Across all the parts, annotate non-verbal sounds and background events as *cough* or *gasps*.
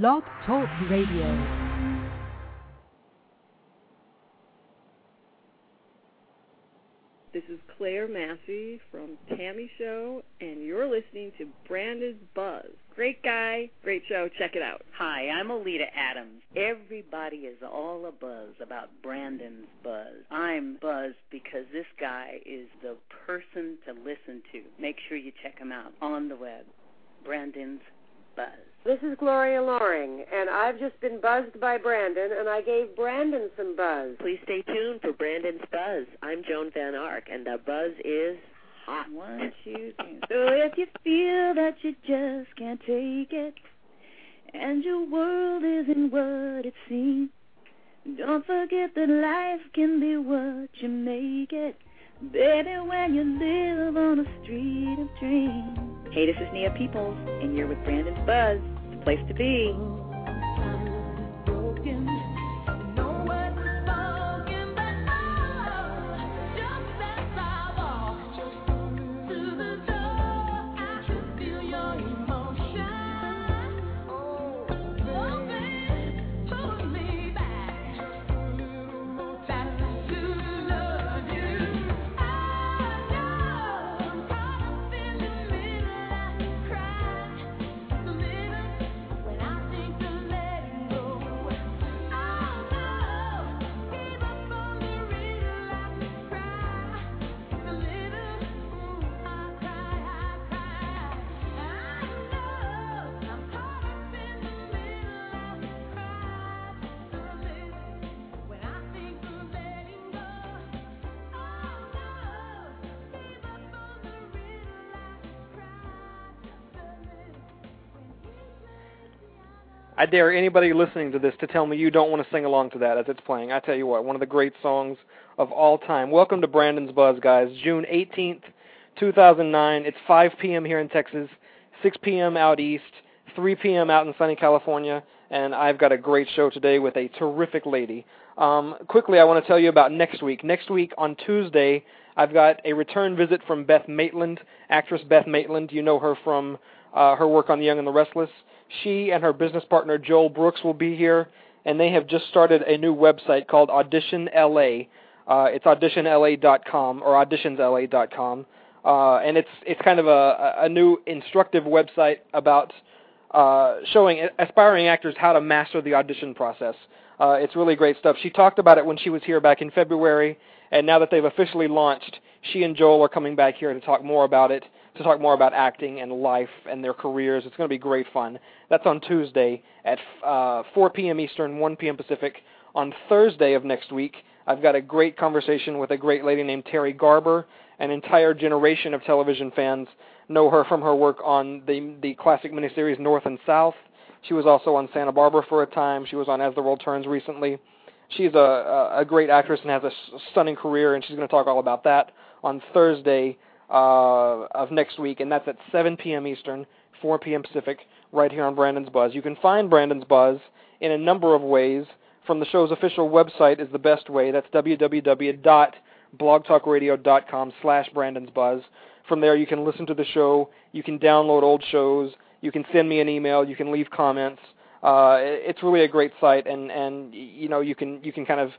Blog Talk Radio. This is Claire Massey from Tammy Show, and you're listening to Brandon's Buzz. Great guy, great show. Check it out. Hi, I'm Alita Adams. Everybody is all a buzz about Brandon's Buzz. I'm buzzed because this guy is the person to listen to. Make sure you check him out on the web. Brandon's Buzz. This is Gloria Loring, and I've just been buzzed by Brandon, and I gave Brandon some buzz. Please stay tuned for Brandon's Buzz. I'm Joan Van Ark, and the buzz is hot. One, two, three. So if you feel that you just can't take it, and your world isn't what it seems, don't forget that life can be what you make it. Baby, when you live on a street of dreams. Hey, this is Nia Peeples, and you're with Brandon's Buzz. The place to be. I dare anybody listening to this to tell me you don't want to sing along to that as it's playing. I tell you what, one of the great songs of all time. Welcome to Brandon's Buzz, guys. June 18th, 2009. It's 5 p.m. here in Texas, 6 p.m. out east, 3 p.m. out in sunny California, and I've got a great show today with a terrific lady. Um, quickly, I want to tell you about next week. Next week on Tuesday, I've got a return visit from Beth Maitland, actress Beth Maitland. You know her from uh, her work on The Young and the Restless. She and her business partner Joel Brooks will be here, and they have just started a new website called Audition LA. Uh, it's auditionla.com or auditionsla.com, uh, and it's it's kind of a, a new instructive website about uh, showing aspiring actors how to master the audition process. Uh, it's really great stuff. She talked about it when she was here back in February, and now that they've officially launched, she and Joel are coming back here to talk more about it to talk more about acting and life and their careers. It's going to be great fun. That's on Tuesday at uh, 4 p.m. Eastern, 1 p.m. Pacific. On Thursday of next week, I've got a great conversation with a great lady named Terri Garber. An entire generation of television fans know her from her work on the the classic miniseries North and South. She was also on Santa Barbara for a time. She was on As the World Turns recently. She's a, a great actress and has a stunning career, and she's going to talk all about that on Thursday uh, of next week, and that's at 7 p.m. Eastern, 4 p.m. Pacific, right here on Brandon's Buzz. You can find Brandon's Buzz in a number of ways. From the show's official website is the best way. That's www.blogtalkradio.com slash Brandon's Buzz. From there, you can listen to the show. You can download old shows. You can send me an email. You can leave comments. Uh, it's really a great site, and and you know you can you can kind of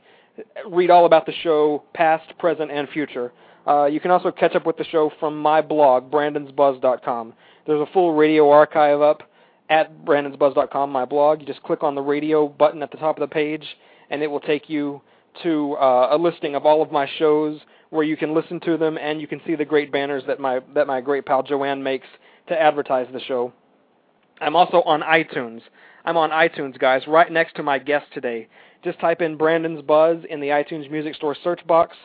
read all about the show, past, present, and future. Uh, you can also catch up with the show from my blog, brandonsbuzz.com. There's a full radio archive up at brandonsbuzz.com, my blog. You just click on the radio button at the top of the page, and it will take you to uh, a listing of all of my shows where you can listen to them and you can see the great banners that my that my great pal Joanne makes to advertise the show. I'm also on iTunes. I'm on iTunes, guys, right next to my guest today. Just type in Brandon's Buzz in the iTunes Music Store search box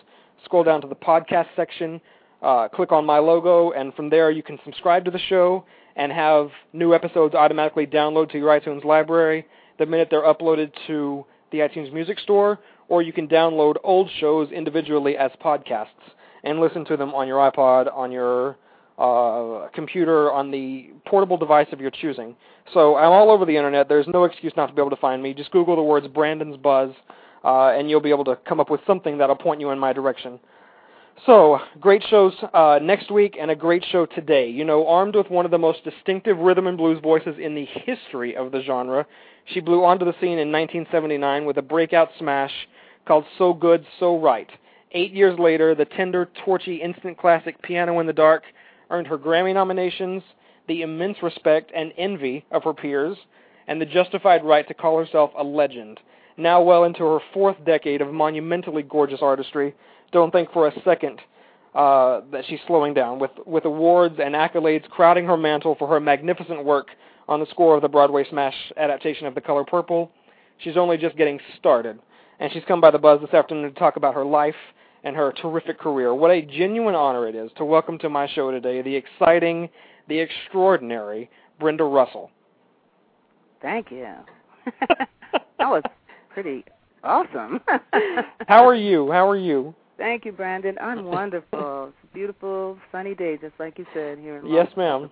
scroll down to the podcast section, uh, click on my logo, and from there you can subscribe to the show and have new episodes automatically download to your iTunes library the minute they're uploaded to the iTunes Music Store, or you can download old shows individually as podcasts and listen to them on your iPod, on your uh, computer, on the portable device of your choosing. So I'm all over the internet. There's no excuse not to be able to find me. Just Google the words Brandon's Buzz uh, and you'll be able to come up with something that'll point you in my direction. So, great shows uh, next week and a great show today. You know, armed with one of the most distinctive rhythm and blues voices in the history of the genre, she blew onto the scene in 1979 with a breakout smash called So Good, So Right. Eight years later, the tender, torchy, instant classic Piano in the Dark earned her Grammy nominations, the immense respect and envy of her peers, and the justified right to call herself a legend. Now well into her fourth decade of monumentally gorgeous artistry, don't think for a second uh, that she's slowing down, with, with awards and accolades crowding her mantle for her magnificent work on the score of the Broadway smash adaptation of The Color Purple. She's only just getting started, and she's come by the buzz this afternoon to talk about her life and her terrific career. What a genuine honor it is to welcome to my show today the exciting, the extraordinary Brenda Russell. Thank you. *laughs* *laughs* that was pretty awesome. *laughs* How are you? How are you? Thank you, Brandon. I'm wonderful. It's a beautiful, sunny day, just like you said here in Yes, Los ma'am.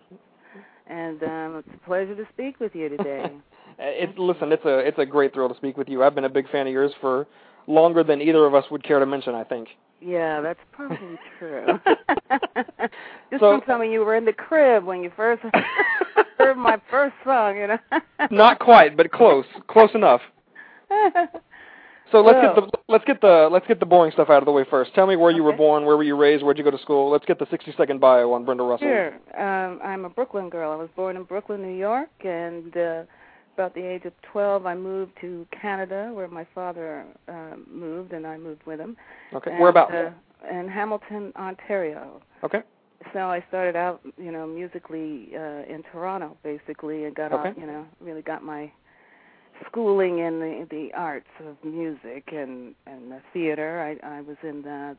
And um, it's a pleasure to speak with you today. *laughs* It's listen, it's a it's a great thrill to speak with you. I've been a big fan of yours for longer than either of us would care to mention, I think. yeah, that's probably true. *laughs* Just So- from telling you were in the crib when you first heard my first song, you know. Not quite, but close. Close enough. *laughs* So let's get the let's get the let's get the boring stuff out of the way first. Tell me where you were born, where were you raised, where'd you go to school? Let's get the 60 second bio on Brenda Russell. Sure. Um, I'm a Brooklyn girl. I was born in Brooklyn, New York, and uh, about the age of 12, I moved to Canada, where my father uh, moved, and I moved with him. Okay. And, Whereabouts? Uh, in Hamilton, Ontario. okay. So I started out, you know, musically uh, in Toronto, basically, and got Okay. out, you know, really got my schooling in the the arts of music and and the theater. I I was in the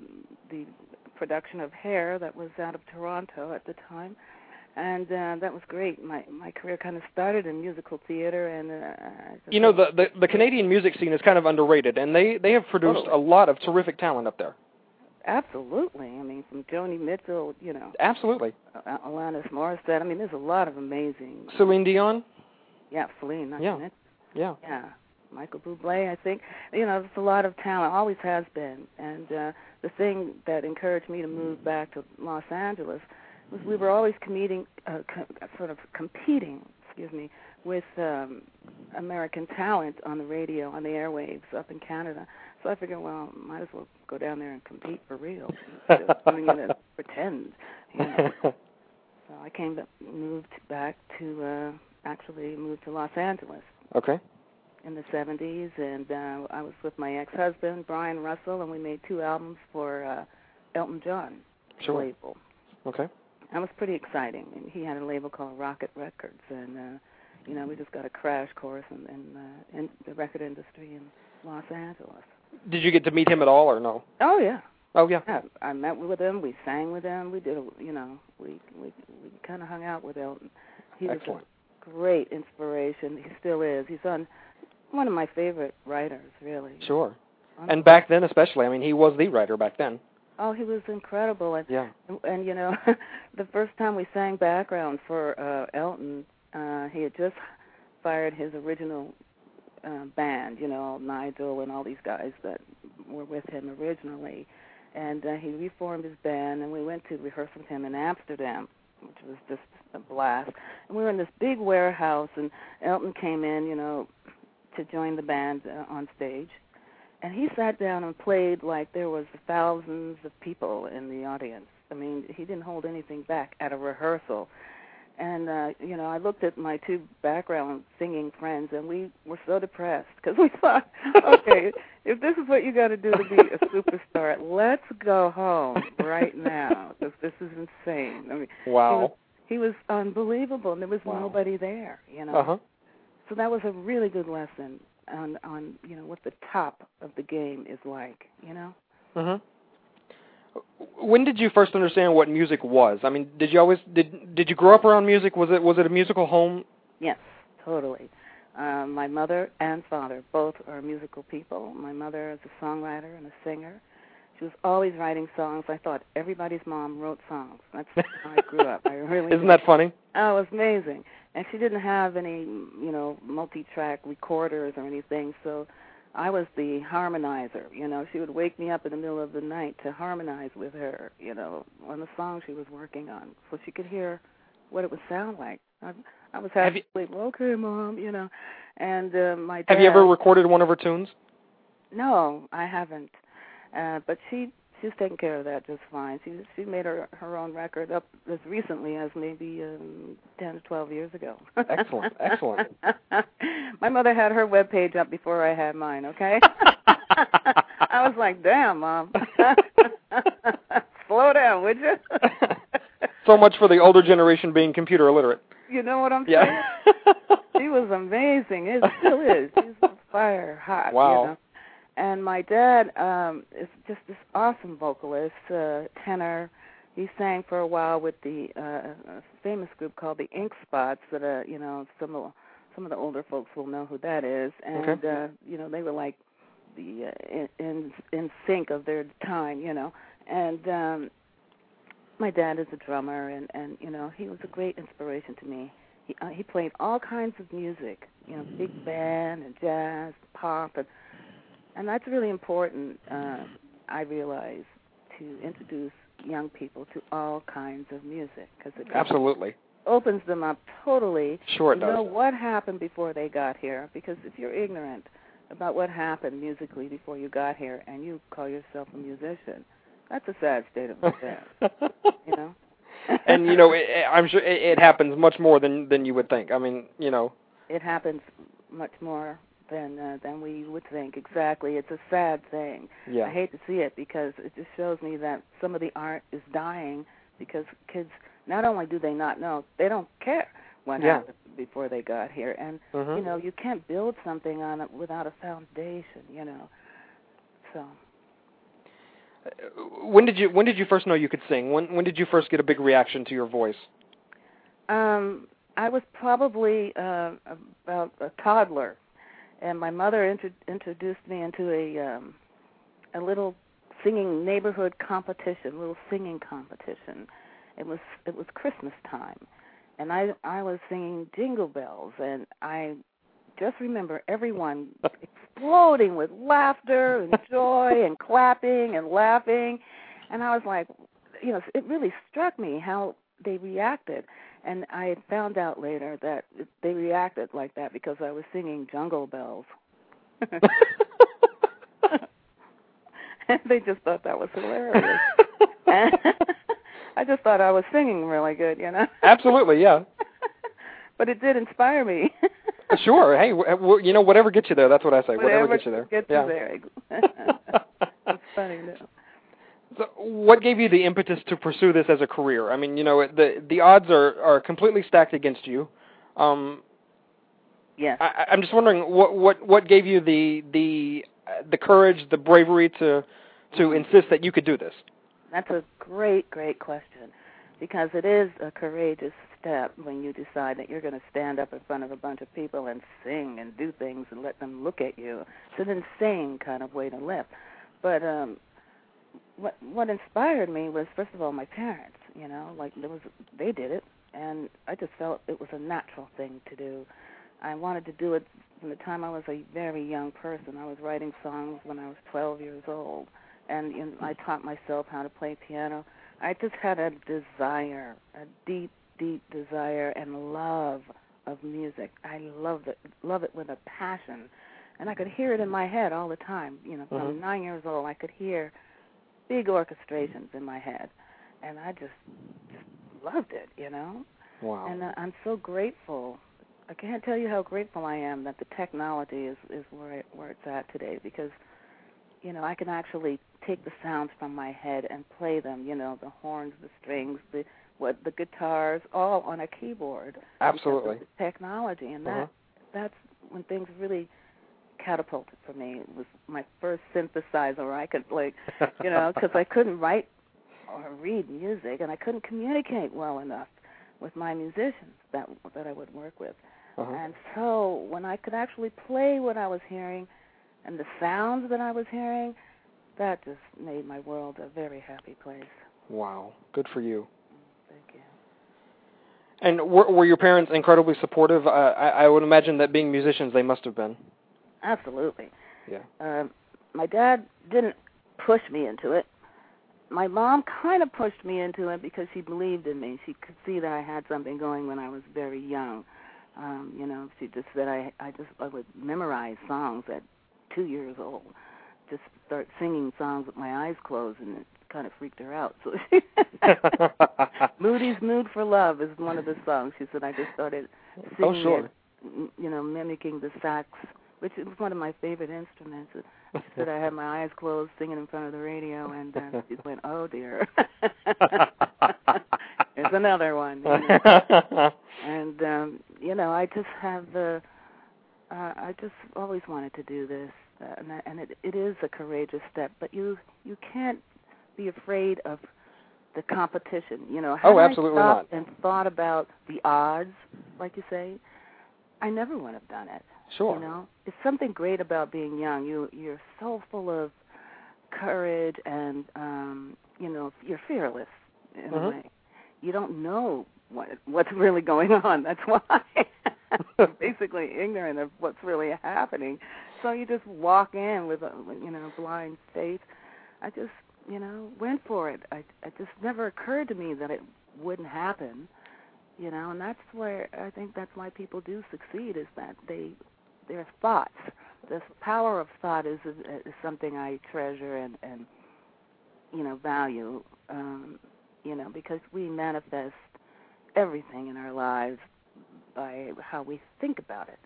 the production of Hair that was out of Toronto at the time, and uh, that was great. My my career kind of started in musical theater, and uh, You know the, the the Canadian music scene is kind of underrated, and they they have produced Totally. a lot of terrific talent up there. absolutely. I mean, from Joni Mitchell, you know, Absolutely. Alanis Morissette. I mean, there's a lot of amazing. Celine Dion. Yeah, Celine. Not Yeah. Yeah. Yeah, Michael Bublé. I think you know there's a lot of talent, always has been. And uh, the thing that encouraged me to move back to Los Angeles was we were always competing, uh, co- sort of competing, excuse me, with um, American talent on the radio, on the airwaves up in Canada. So I figured, well, might as well go down there and compete for real, instead of *laughs* doing it and pretend. You know. So I came, back, moved back to uh, actually moved to Los Angeles okay. in the 70s, and uh, I was with my ex-husband Brian Russell, and we made two albums for uh, Elton John Sure. label. Okay. That was pretty exciting. And he had a label called Rocket Records, and uh, you know we just got a crash course in, in, uh, in the record industry in Los Angeles. Did you get to meet him at all or no? Oh yeah, Oh yeah. yeah. I met with him. We sang with him. We did, a, you know, we we we kind of hung out with Elton. He was Excellent. a great inspiration. He still is. He's on one of my favorite writers, really. Sure. And back then especially, I mean, he was the writer back then. Oh, he was incredible. And Yeah. and you know, *laughs* the first time we sang background for uh Elton, uh he had just fired his original uh band, you know, Nigel and all these guys that were with him originally. And uh, he reformed his band and we went to rehearse with him in Amsterdam, which was just a blast. And we were in this big warehouse and Elton came in, you know, to join the band uh, on stage and he sat down and played like there was thousands of people in the audience. I mean, he didn't hold anything back at a rehearsal. And uh, you know, I looked at my two background singing friends, and we were so depressed because we *laughs* thought, okay, if this is what you got to do to be a superstar, let's go home right now because this is insane. I mean, Wow. he was unbelievable, and there was Wow. nobody there. You know, Uh huh. so that was a really good lesson on on you know what the top of the game is like. You know. Mhm. When did you first understand what music was? I mean, did you always did did you grow up around music? Was it was it a musical home? Yes, totally. Um, my mother and father both are musical people. My mother is a songwriter and a singer. She was always writing songs. I thought everybody's mom wrote songs. That's how I *laughs* grew up. I really Isn't that funny? Oh, it was amazing. And she didn't have any, you know, multi-track recorders or anything. So I was the harmonizer. You know, she would wake me up in the middle of the night to harmonize with her. You know, on the song she was working on, so she could hear what it would sound like. I, I was happy. Okay, mom. You know, and uh, my dad. Have you ever recorded one of her tunes? No, I haven't. Uh, but she she's taken care of that just fine. She she made her her own record up as recently as maybe um, ten to twelve years ago. Excellent, excellent. *laughs* My mother had her web page up before I had mine. Okay. *laughs* I was like, damn, mom. *laughs* Slow down, would you? so much for the older generation being computer illiterate. You know what I'm Yeah. saying? she was amazing. It still is. She's fire hot. Wow. You know? And my dad um is just this awesome vocalist, uh, tenor. He sang for a while with the uh, famous group called the Ink Spots. That uh, you know, some of some of the older folks will know who that is. And Okay. uh, you know, they were like the uh, in, in in sync of their time. You know, and um my dad is a drummer, and and you know, he was a great inspiration to me he uh, he played all kinds of music, you know, big band and jazz, pop, and and that's really important. Uh, I realize to introduce young people to all kinds of music because it Absolutely. opens them up totally Sure it does. know what happened before they got here. Because if you're ignorant about what happened musically before you got here, and you call yourself a musician, that's a sad state of affairs. you know. *laughs* *laughs* and you know, it, I'm sure it, it happens much more than than you would think. I mean, you know, it happens much more than uh, than we would think. Exactly, it's a sad thing. Yeah. I hate to see it because it just shows me that some of the art is dying because kids not only do they not know, they don't care what Yeah. happened before they got here, and Mhm. you know you can't build something on it without a foundation. You know, so When did you when did you first know you could sing? When when did you first get a big reaction to your voice? Um, I was probably uh, about a toddler, and my mother intro- introduced me into a um, a little singing neighborhood competition, little singing competition. It was it was Christmas time, and I I was singing Jingle Bells, and I just remember everyone *laughs* exploding with laughter and joy and *laughs* clapping and laughing, and I was like, you know, it really struck me how they reacted. And I found out later that they reacted like that because I was singing Jungle Bells. and *laughs* they just thought that was hilarious. *laughs* I just thought I was singing really good, you know. Absolutely, yeah. *laughs* but it did inspire me. Sure. Hey, w- w- you know, whatever gets you there. That's what I say. Whatever, gets you there. Gets yeah. you there. That's funny. No. What gave you the impetus to pursue this as a career? I mean, you know, the the odds are are completely stacked against you. Um, Yes. I, I'm just wondering what what what gave you the the uh, the courage, the bravery to to insist that you could do this. That's a great, great question because it is a courageous step when you decide that you're going to stand up in front of a bunch of people and sing and do things and let them look at you. It's an insane kind of way to live. But um what what inspired me was first of all my parents, you know, like there was they did it and I just felt it was a natural thing to do. I wanted to do it from the time I was a very young person. I was writing songs when I was 12 years old and you know, I taught myself how to play piano. I just had a desire, a deep, deep desire and love of music. I loved it, love it with a passion, and I could hear it in my head all the time. You know, from Mhm. nine years old, I could hear big orchestrations in my head, and I just, just loved it. You know, Wow. and uh, I'm so grateful. I can't tell you how grateful I am that the technology is is where it, where it's at today because you know I can actually take the sounds from my head and play them. You know, the horns, the strings, the what the guitars, all on a keyboard. Absolutely. technology, and that Uh-huh. that's when things really catapulted for me. It was my first synthesizer where I could like *laughs* you know, because I couldn't write or read music, and I couldn't communicate well enough with my musicians that that I would work with. Uh-huh. And so when I could actually play what I was hearing and the sounds that I was hearing, that just made my world a very happy place. Wow. Good for you. Thank you. And were, were your parents incredibly supportive? Uh, I, I would imagine that being musicians, they must have been. Absolutely. Yeah. Um, my dad didn't push me into it. My mom kind of pushed me into it because she believed in me. She could see that I had something going when I was very young. Um, you know, she just said I I just I would memorize songs at two years old. Just start singing songs with my eyes closed, and it kind of freaked her out. *laughs* So she *laughs* Moody's Mood for Love is one of the songs. She said I just started singing oh, sure. it, you know, mimicking the sax, which is one of my favorite instruments. She said I had my eyes closed, singing in front of the radio, and uh, she *laughs* went, "Oh dear." *laughs* it's another one. You know? *laughs* and um you know i just have the uh, i just always wanted to do this uh, and I, and it it is a courageous step but you you can't be afraid of the competition you know had Oh, absolutely I stopped not. and thought about the odds like you say i never would have done it sure. you know it's something great about being young. You you're so full of courage and um you know you're fearless in Mhm. a way. You don't know what what's really going on. That's why. *laughs* Basically ignorant of what's really happening. So you just walk in with a you know blind faith. I just you know went for it. I it just never occurred to me that it wouldn't happen you know and that's where i think that's why people do succeed is that they their thoughts the power of thought is is, is something i treasure and and you know value um you know because we manifest everything in our lives by how we think about it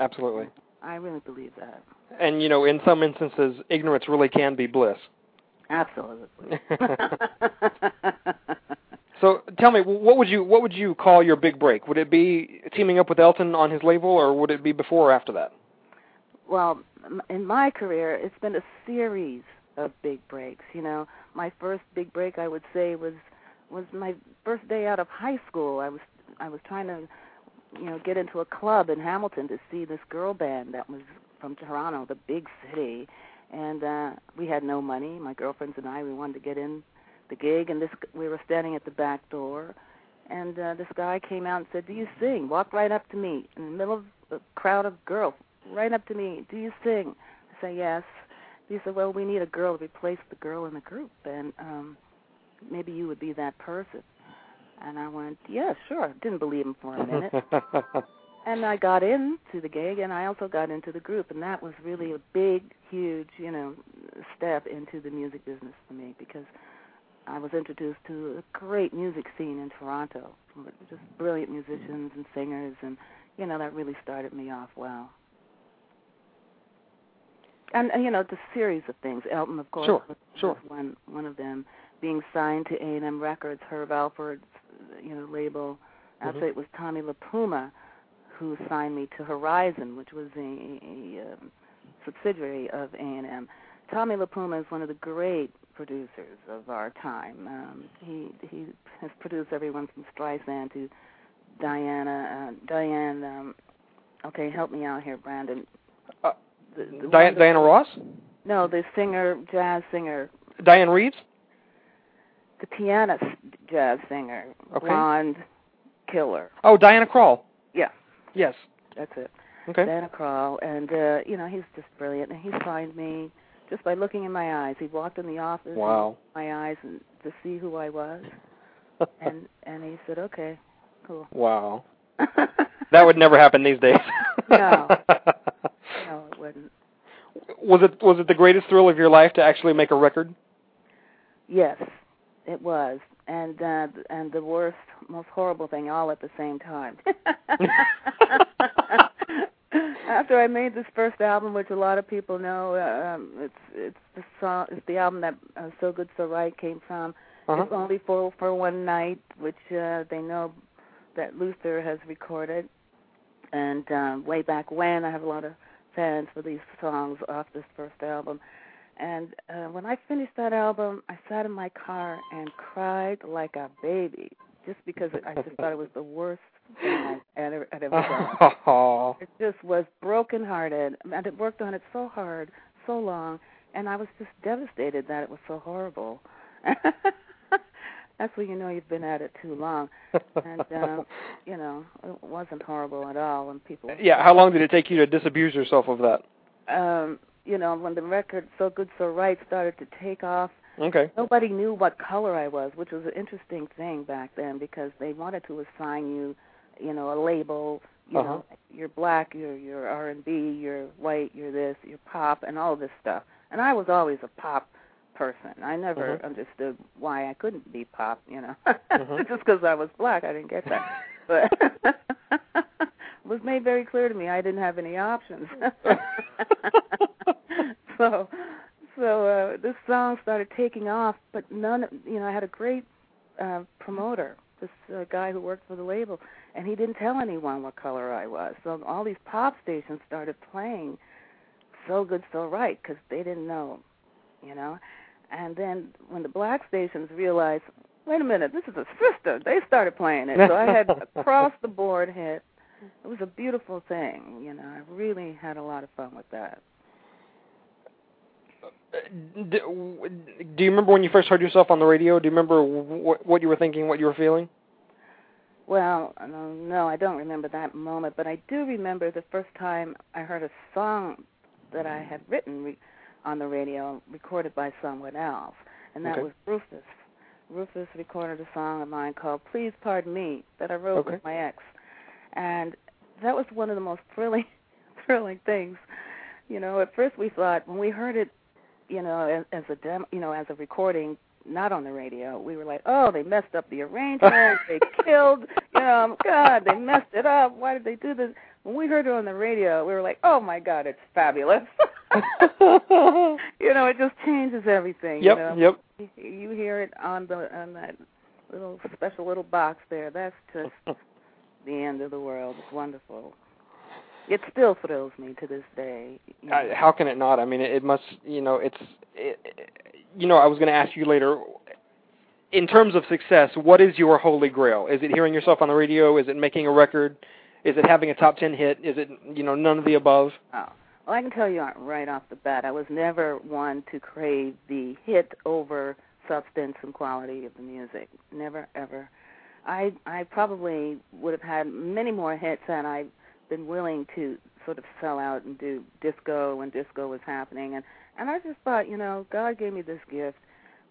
Absolutely. i really believe that And you know, in some instances, ignorance really can be bliss. absolutely *laughs* *laughs* So tell me, what would you what would you call your big break? Would it be teaming up with Elton on his label, or would it be before or after that? well in my career it's been a series of big breaks you know my first big break i would say was was my first day out of high school i was i was trying to you know get into a club in hamilton to see this girl band that was from toronto the big city and uh we had no money my girlfriends and i we wanted to get in the gig and this we were standing at the back door and uh, this guy came out and said do you sing? Walked right up to me in the middle of a crowd of girls right up to me do you sing? I say yes. He said well we need a girl to replace the girl in the group and um maybe you would be that person. And i went yeah sure. Didn't believe him for a minute. *laughs* And I got into the gig, and I also got into the group, and that was really a big, huge, you know, step into the music business for me because I was introduced to a great music scene in Toronto, just brilliant musicians and singers, and you know that really started me off well. And, and you know, the series of things. Elton, of course, Sure, was, sure. was one one of them. Being signed to A and M Records, Herb Alpert's, you know, label. Actually, it was Tommy LiPuma who signed me to Horizon, which was a, a, um, subsidiary of A&M. Tommy LiPuma is one of the great producers of our time. Um, he he has produced everyone from Streisand to Diana, uh, Diane. Um, okay, help me out here, Brandon. Uh, The- the Diana, Diana Ross, No, the singer, jazz singer, Dianne Reeves. the pianist, jazz singer, Okay. blonde killer. Oh, Diana Krall. Yeah. Yes. That's it. Okay. Dana Krall, and uh, you know he's just brilliant. And he signed me just by looking in my eyes. He walked in the office, Wow. my eyes, and to see who I was, *laughs* and and he said, "Okay, cool." wow. *laughs* That would never happen these days. No. no, it *laughs* wouldn't. Was it was it the greatest thrill of your life to actually make a record? Yes, it was, and uh, and the worst, most horrible thing all at the same time. After I made this first album, which a lot of people know, um, it's it's the song, it's the album that uh, "So Good So Right" came from. Uh-huh. It's only for for one night, which uh, they know that Luther has recorded. And um, way back when, I have a lot of fans for these songs off this first album. And uh, when I finished that album, I sat in my car and cried like a baby, just because I just thought it was the worst thing I'd ever, I'd ever done. Oh. It just was brokenhearted, and it worked on it so hard, so long, and I was just devastated that it was so horrible. *laughs* That's when you know you've been at it too long, and uh, *laughs* you know it wasn't horrible at all. When people, Yeah, how long did it take you to disabuse yourself of that? um, you know, when the record So Good So Right started to take off, Okay. nobody knew what color I was, which was an interesting thing back then because they wanted to assign you, you know, a label. You Uh-huh. know, you're black, you're you're R and B, you're white, you're this, you're pop, and all this stuff. And I was always a pop person. I never Mhm. understood why I couldn't be pop. You know, Mhm. *laughs* just because I was black, I didn't get that. But it *laughs* was made very clear to me I didn't have any options. *laughs* so so uh this song started taking off but none you know i had a great uh promoter this uh, guy who worked for the label and he didn't tell anyone what color i was. So all these pop stations started playing so good so right because they didn't know you know? And then when the black stations realized wait a minute this is a sister they started playing it. So i had *laughs* across the board hit. It was a beautiful thing you know? I really had a lot of fun with that Do you remember when you first heard yourself on the radio? Do you remember what what you were thinking, what you were feeling? Well, no, no, I don't remember that moment, but I do remember the first time I heard a song that I had written re- on the radio, recorded by someone else, and that Okay. was Rufus. Rufus recorded a song of mine called "Please Pardon Me" that I wrote Okay. with my ex, and that was one of the most thrilling, *laughs* thrilling things. You know, at first we thought when we heard it, you know, as, as a dem- you know, as a recording, not on the radio, we were like, oh, they messed up the arrangement, they *laughs* killed, you know, God, they messed it up. Why did they do this? When we heard it on the radio, we were like, oh my God, it's fabulous. *laughs* you know, it just changes everything. Yep, you know? yep. You hear it on the on that little special little box there. That's just *laughs* the end of the world. It's wonderful. It still thrills me to this day. you how can it not? I mean, it, it must. You know, it's. It, you know, I was going to ask you later. In terms of success, what is your holy grail? Is it hearing yourself on the radio? Is it making a record? Is it having a top ten hit? Is it you know none of the above? Oh. Well, I can tell you right off the bat, I was never one to crave the hit over substance and quality of the music. Never, ever. I I probably would have had many more hits had I been willing to sort of sell out and do disco when disco was happening and and I just thought, you know, God gave me this gift.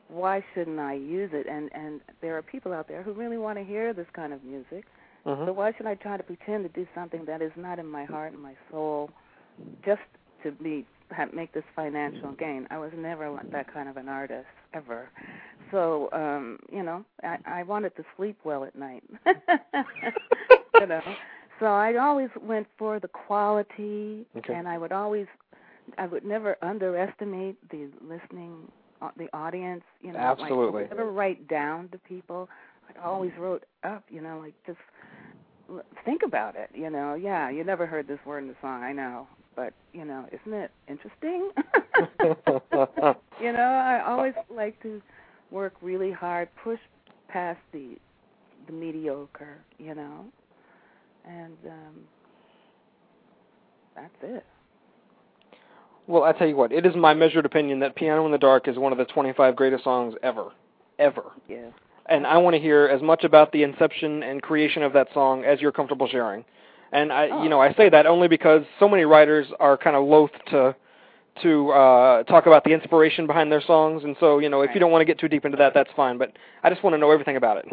Why shouldn't I use it? And and there are people out there who really want to hear this kind of music. Mhm. So why should I try to pretend to do something that is not in my heart and my soul, just to be make this financial gain? I was never that kind of an artist ever. So um, you know, I, I wanted to sleep well at night. *laughs* you know, so I always went for the quality, Okay. and I would always, I would never underestimate the listening, uh, the audience. You know, like, Absolutely. I would never write down to people. I always wrote up. You know, like just think about it. You know, yeah, you never heard this word in the song. I know, but you know, isn't it interesting? *laughs* you know, I always like to work really hard, push past the the mediocre. You know, and um that's it. Well, I tell you what, it is my measured opinion that "Piano in the Dark" is one of the 25 greatest songs ever, ever. Yeah. And I want to hear as much about the inception and creation of that song as you're comfortable sharing. And I, Oh. you know, I say that only because so many writers are kind of loath to to uh talk about the inspiration behind their songs, and so you know, if you don't want to get too deep into that, that's fine. But I just want to know everything about it.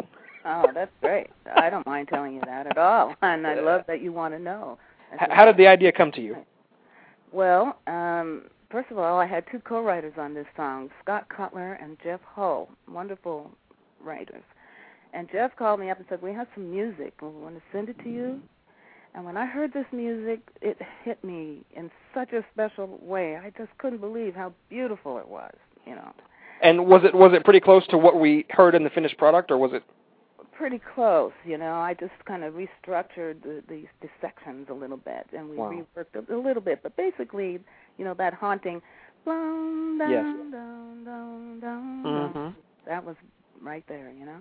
Oh, that's great. I don't mind telling you that at all, *laughs* and I love that you want to know. That's how did the idea come to you? Well, um, first of all, I had two co-writers on this song, Scott Cutler and Jeff Hull, wonderful writers. And Jeff called me up and said, "We have some music. We want to send it to you." And when I heard this music, it hit me in such a special way. I just couldn't believe how beautiful it was. You know, And was it was it pretty close to what we heard in the finished product, or was it? Pretty close. You know, I just kind of restructured the, the the sections a little bit, and we Wow. reworked it a little bit. But basically, you know, that haunting, dun, dun, Yes. dun, dun, dun, dun, Mm-hmm. that was right there. You know,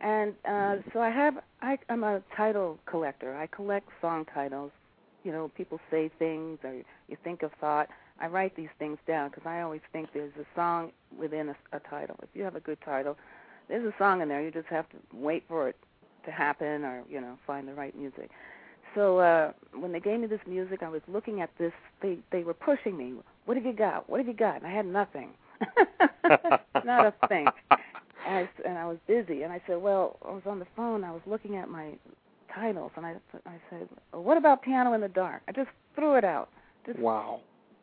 and uh so I have I I'm a title collector. I collect song titles. You know, people say things or you think of thought. I write these things down because I always think there's a song within a, a title. If you have a good title, there's a song in there. You just have to wait for it to happen or you know find the right music. so uh when they gave me this music, I was looking at this. They they were pushing me. What have you got? What have you got? And I had nothing. *laughs* Not a thing. And I, and I was busy. And I said, well, I was on the phone. I was looking at my titles, and I I said, well, what about Piano in the Dark? I just threw it out. Just Wow.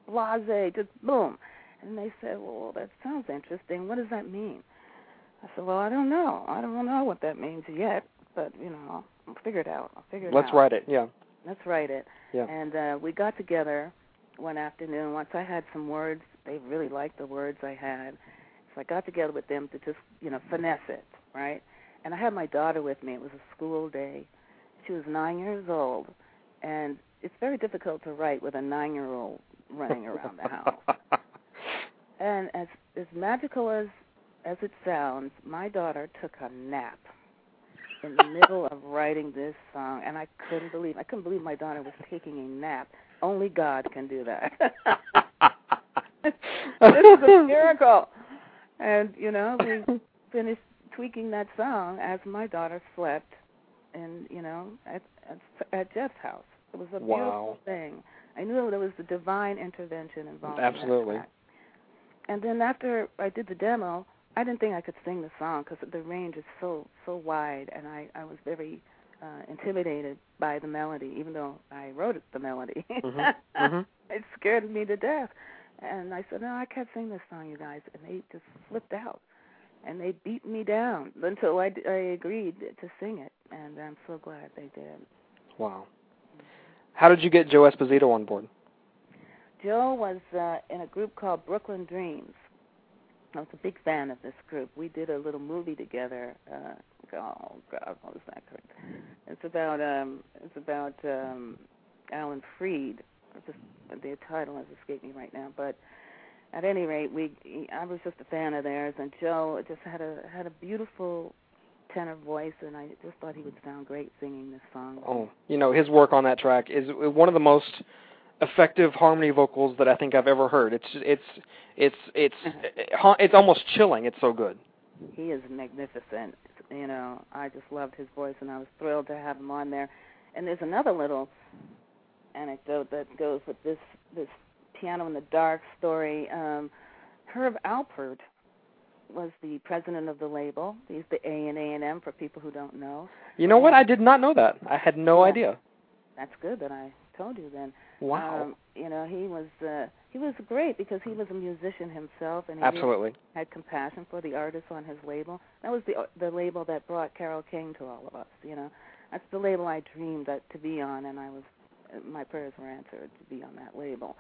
blase, just boom. And they said, well, that sounds interesting. What does that mean? I said, well, I don't know. I don't know what that means yet, but you know, I'll, I'll figure it out. I'll figure it out. Let's write it. Yeah. Let's write it. Yeah. And uh, we got together one afternoon. Once I had some words, they really liked the words I had. So I got together with them to just, you know, finesse it, right? And I had my daughter with me. It was a school day. She was nine years old, and it's very difficult to write with a nine-year-old running around the house. *laughs* And as as magical as as it sounds, my daughter took a nap in the middle of writing this song, and I couldn't believe I couldn't believe my daughter was taking a nap. Only God can do that. *laughs* this is a miracle. And you know, we finished tweaking that song as my daughter slept, and you know, at at, at Jeff's house. It was a Wow. beautiful thing. I knew there was the divine intervention involved. in Absolutely. track. And then after I did the demo, I didn't think I could sing the song because the range is so so wide, and I I was very uh, intimidated by the melody, even though I wrote the melody. Mhm, mhm. *laughs* it scared me to death. And I said, no, I can't sing this song, you guys. And they just flipped out, and they beat me down until I I agreed to sing it, and I'm so glad they did. Wow. How did you get Joe Esposito on board? Joe was uh, in a group called Brooklyn Dreams. I was a big fan of this group. We did a little movie together. Uh, oh God, what was that? Called? It's about um, it's about um, Alan Freed. Just, the title has escaped me right now, but at any rate, we I was just a fan of theirs, and Joe just had a had a beautiful tenor voice, and I just thought he would sound great singing this song. Oh, you know, his work on that track is one of the most effective harmony vocals that I think I've ever heard. It's it's it's it's it's almost chilling. It's so good. he is magnificent. You know, I just loved his voice, and I was thrilled to have him on there. And there's another little anecdote that goes with this this piano in the dark story. Um, Herb Alpert was the president of the label. He's the A and A and M for people who don't know. You know what? I did not know that. I had no Yeah. idea. That's good that I told you then. Wow. Um, you know, he was uh, he was great because he was a musician himself, and he really Absolutely. had compassion for the artists on his label. That was the the label that brought Carole King to all of us. You know, that's the label I dreamed that to be on, and I was my prayers were answered to be on that label.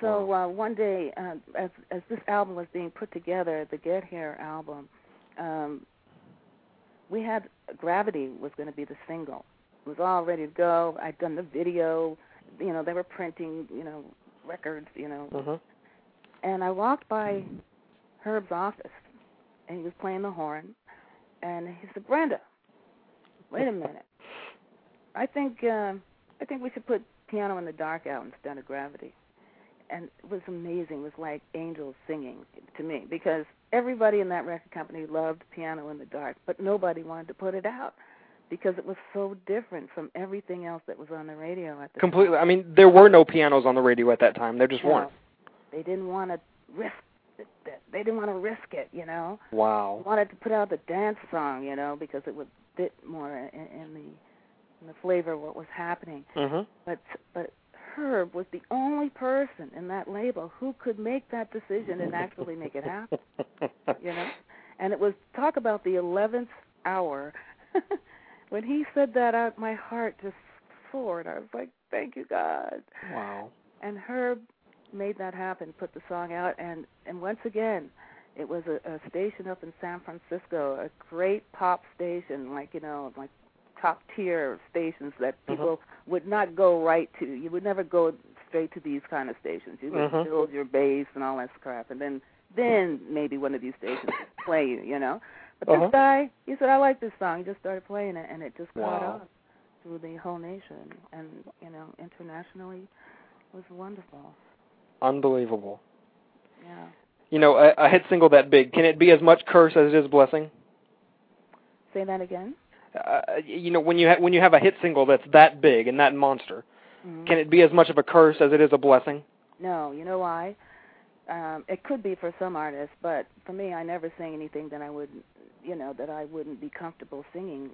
So uh, one day, uh, as as this album was being put together, the Get Here album, um, we had Gravity was going to be the single. It was all ready to go. I'd done the video. You know, they were printing. You know, records. You know, Mhm. and I walked by Herb's office, and he was playing the horn, and he said, "Brenda, wait a minute. I think uh, I think we should put Piano in the Dark out instead of Gravity." And it was amazing. It was like angels singing to me because everybody in that record company loved Piano in the Dark, but nobody wanted to put it out because it was so different from everything else that was on the radio at the time. Completely. I mean, there were no pianos on the radio at that time. There just No. weren't. They didn't want to risk it. They didn't want to risk it, you know. Wow. Wanted to put out the dance song, you know, because it would fit more in, in the in the flavor of what was happening. Mhm. But but Herb was the only person in that label who could make that decision and actually make it happen, *laughs* you know. And it was talk about the eleventh hour. *laughs* when he said that out, my heart just soared. I was like, "Thank you, God." Wow. and Herb made that happen, put the song out, and and once again, it was a, a station up in San Francisco, a great pop station, like you know, like top tier stations that Mhm. people would not go right to. You would never go straight to these kind of stations. You would Mhm. build your base and all that crap, and then then maybe one of these stations would play you, you know. But Uh-huh. this guy, he said, "I like this song." He just started playing it, and it just caught Wow. on through the whole nation, and you know, internationally, it was wonderful. Unbelievable. Yeah. You know, a, a hit single that big, can it be as much curse as it is blessing? Say that again. uh, you know when you ha- when you have a hit single that's that big and that monster, Mhm. can it be as much of a curse as it is a blessing? No, you know why? Um, it could be for some artists, but for me, I never sing anything that I wouldn't, you know, that I wouldn't be comfortable singing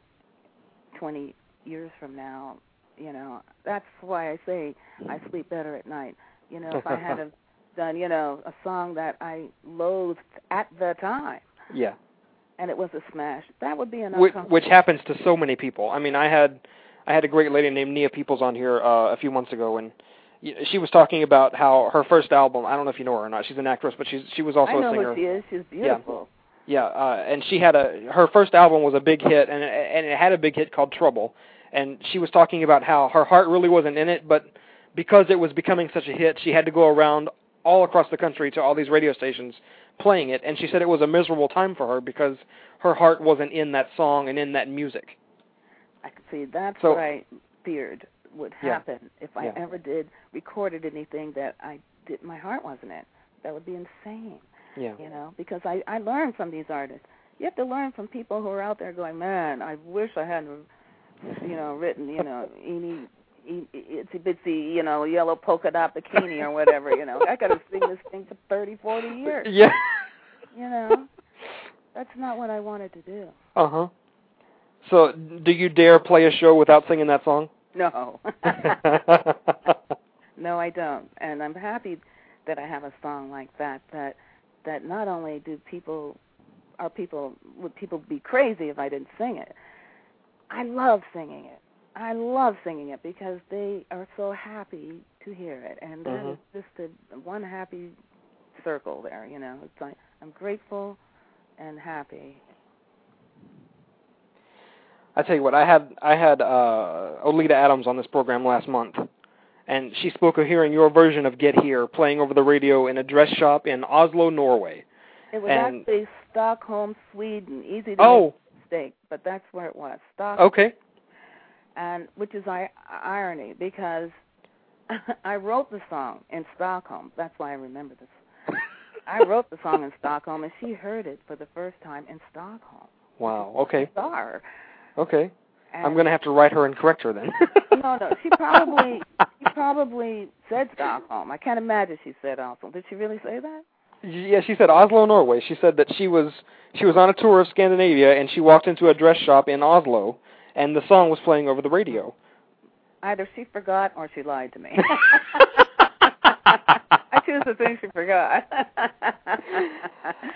20 years from now. You know, that's why I say I sleep better at night. You know, if I had *laughs* done, you know, a song that I loathed at the time Yeah. and it was a smash, that would be an which, which happens to so many people. I mean, I had I had a great lady named Nia Peeples on here uh, a few months ago, and she was talking about how her first album. I don't know if you know her or not. She's an actress, but she's she was also I know a singer. who she is. She's beautiful. Yeah, uh, and she had a her first album was a big hit, and and it had a big hit called Trouble. And she was talking about how her heart really wasn't in it, but because it was becoming such a hit, she had to go around all across the country to all these radio stations playing it. And she said it was a miserable time for her because her heart wasn't in that song and in that music. I could see that's So- what I feared would Yeah. happen if I Yeah. ever did recorded anything that I did my heart wasn't in. That would be insane, Yeah. you know, because I I learned from these artists. You have to learn from people who are out there going, "Man, I wish I hadn't you know, written, you know, e- itsy bitsy, you know, yellow polka dot bikini or whatever, you know. I got to sing this thing for thirty, forty years, Yeah. you know. That's not what I wanted to do. Uh huh. So, do you dare play a show without singing that song? No. *laughs* no, I don't. And I'm happy that I have a song like that that that not only do people are people would people be crazy if I didn't sing it. I love singing it. I love singing it because they are so happy to hear it and that Mhm. is just a one happy circle there, you know. It's like I'm grateful and happy. I tell you what, I had I had uh Oleta Adams on this program last month, and she spoke of hearing your version of "Get Here" playing over the radio in a dress shop in Oslo, Norway. It was And- actually Stockholm, Sweden. Easy to Oh, make a mistake, but that's where it was. Stockholm. okay. and which is I- irony because *laughs* I wrote the song in Stockholm. That's why I remember this. *laughs* I wrote the song in Stockholm, and she heard it for the first time in Stockholm. Wow. Okay. Bizarre. Okay. And I'm gonna have to write her and correct her then. *laughs* no, no. She probably *laughs* she probably said Stockholm. I can't imagine she said Oslo. Did she really say that? Yeah, she said Oslo, Norway. She said that she was she was on a tour of Scandinavia and she walked into a dress shop in Oslo and the song was playing over the radio. Either she forgot or she lied to me. *laughs* I choose to think she forgot.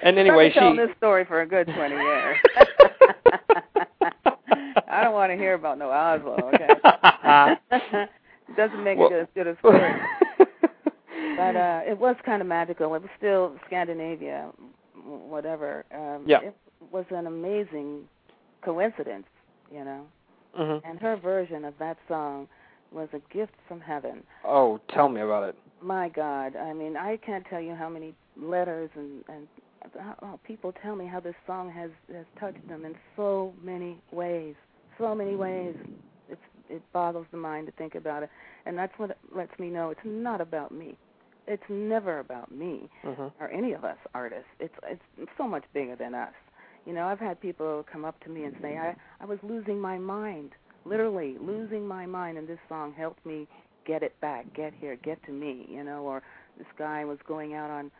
And anyway, I've been telling she- this story for a good twenty years. *laughs* I don't want to hear about no Oslo. Okay, it *laughs* doesn't make Well- it as good as *laughs* story. But uh it was kind of magical. It was still Scandinavia, whatever. Um, Yeah. It was an amazing coincidence, you know. Mhm. And her version of that song was a gift from heaven. Oh, tell me about it. My God, I mean, I can't tell you how many letters and and how people tell me how this song has has touched them in so many ways, so many ways. It's it boggles the mind to think about it, and that's what lets me know it's not about me. It's never about me Mhm. or any of us artists. It's it's so much bigger than us. You know, I've had people come up to me and say, I I was losing my mind, literally losing my mind, and this song helped me get it back, get here, get to me. You know, or this guy was going out on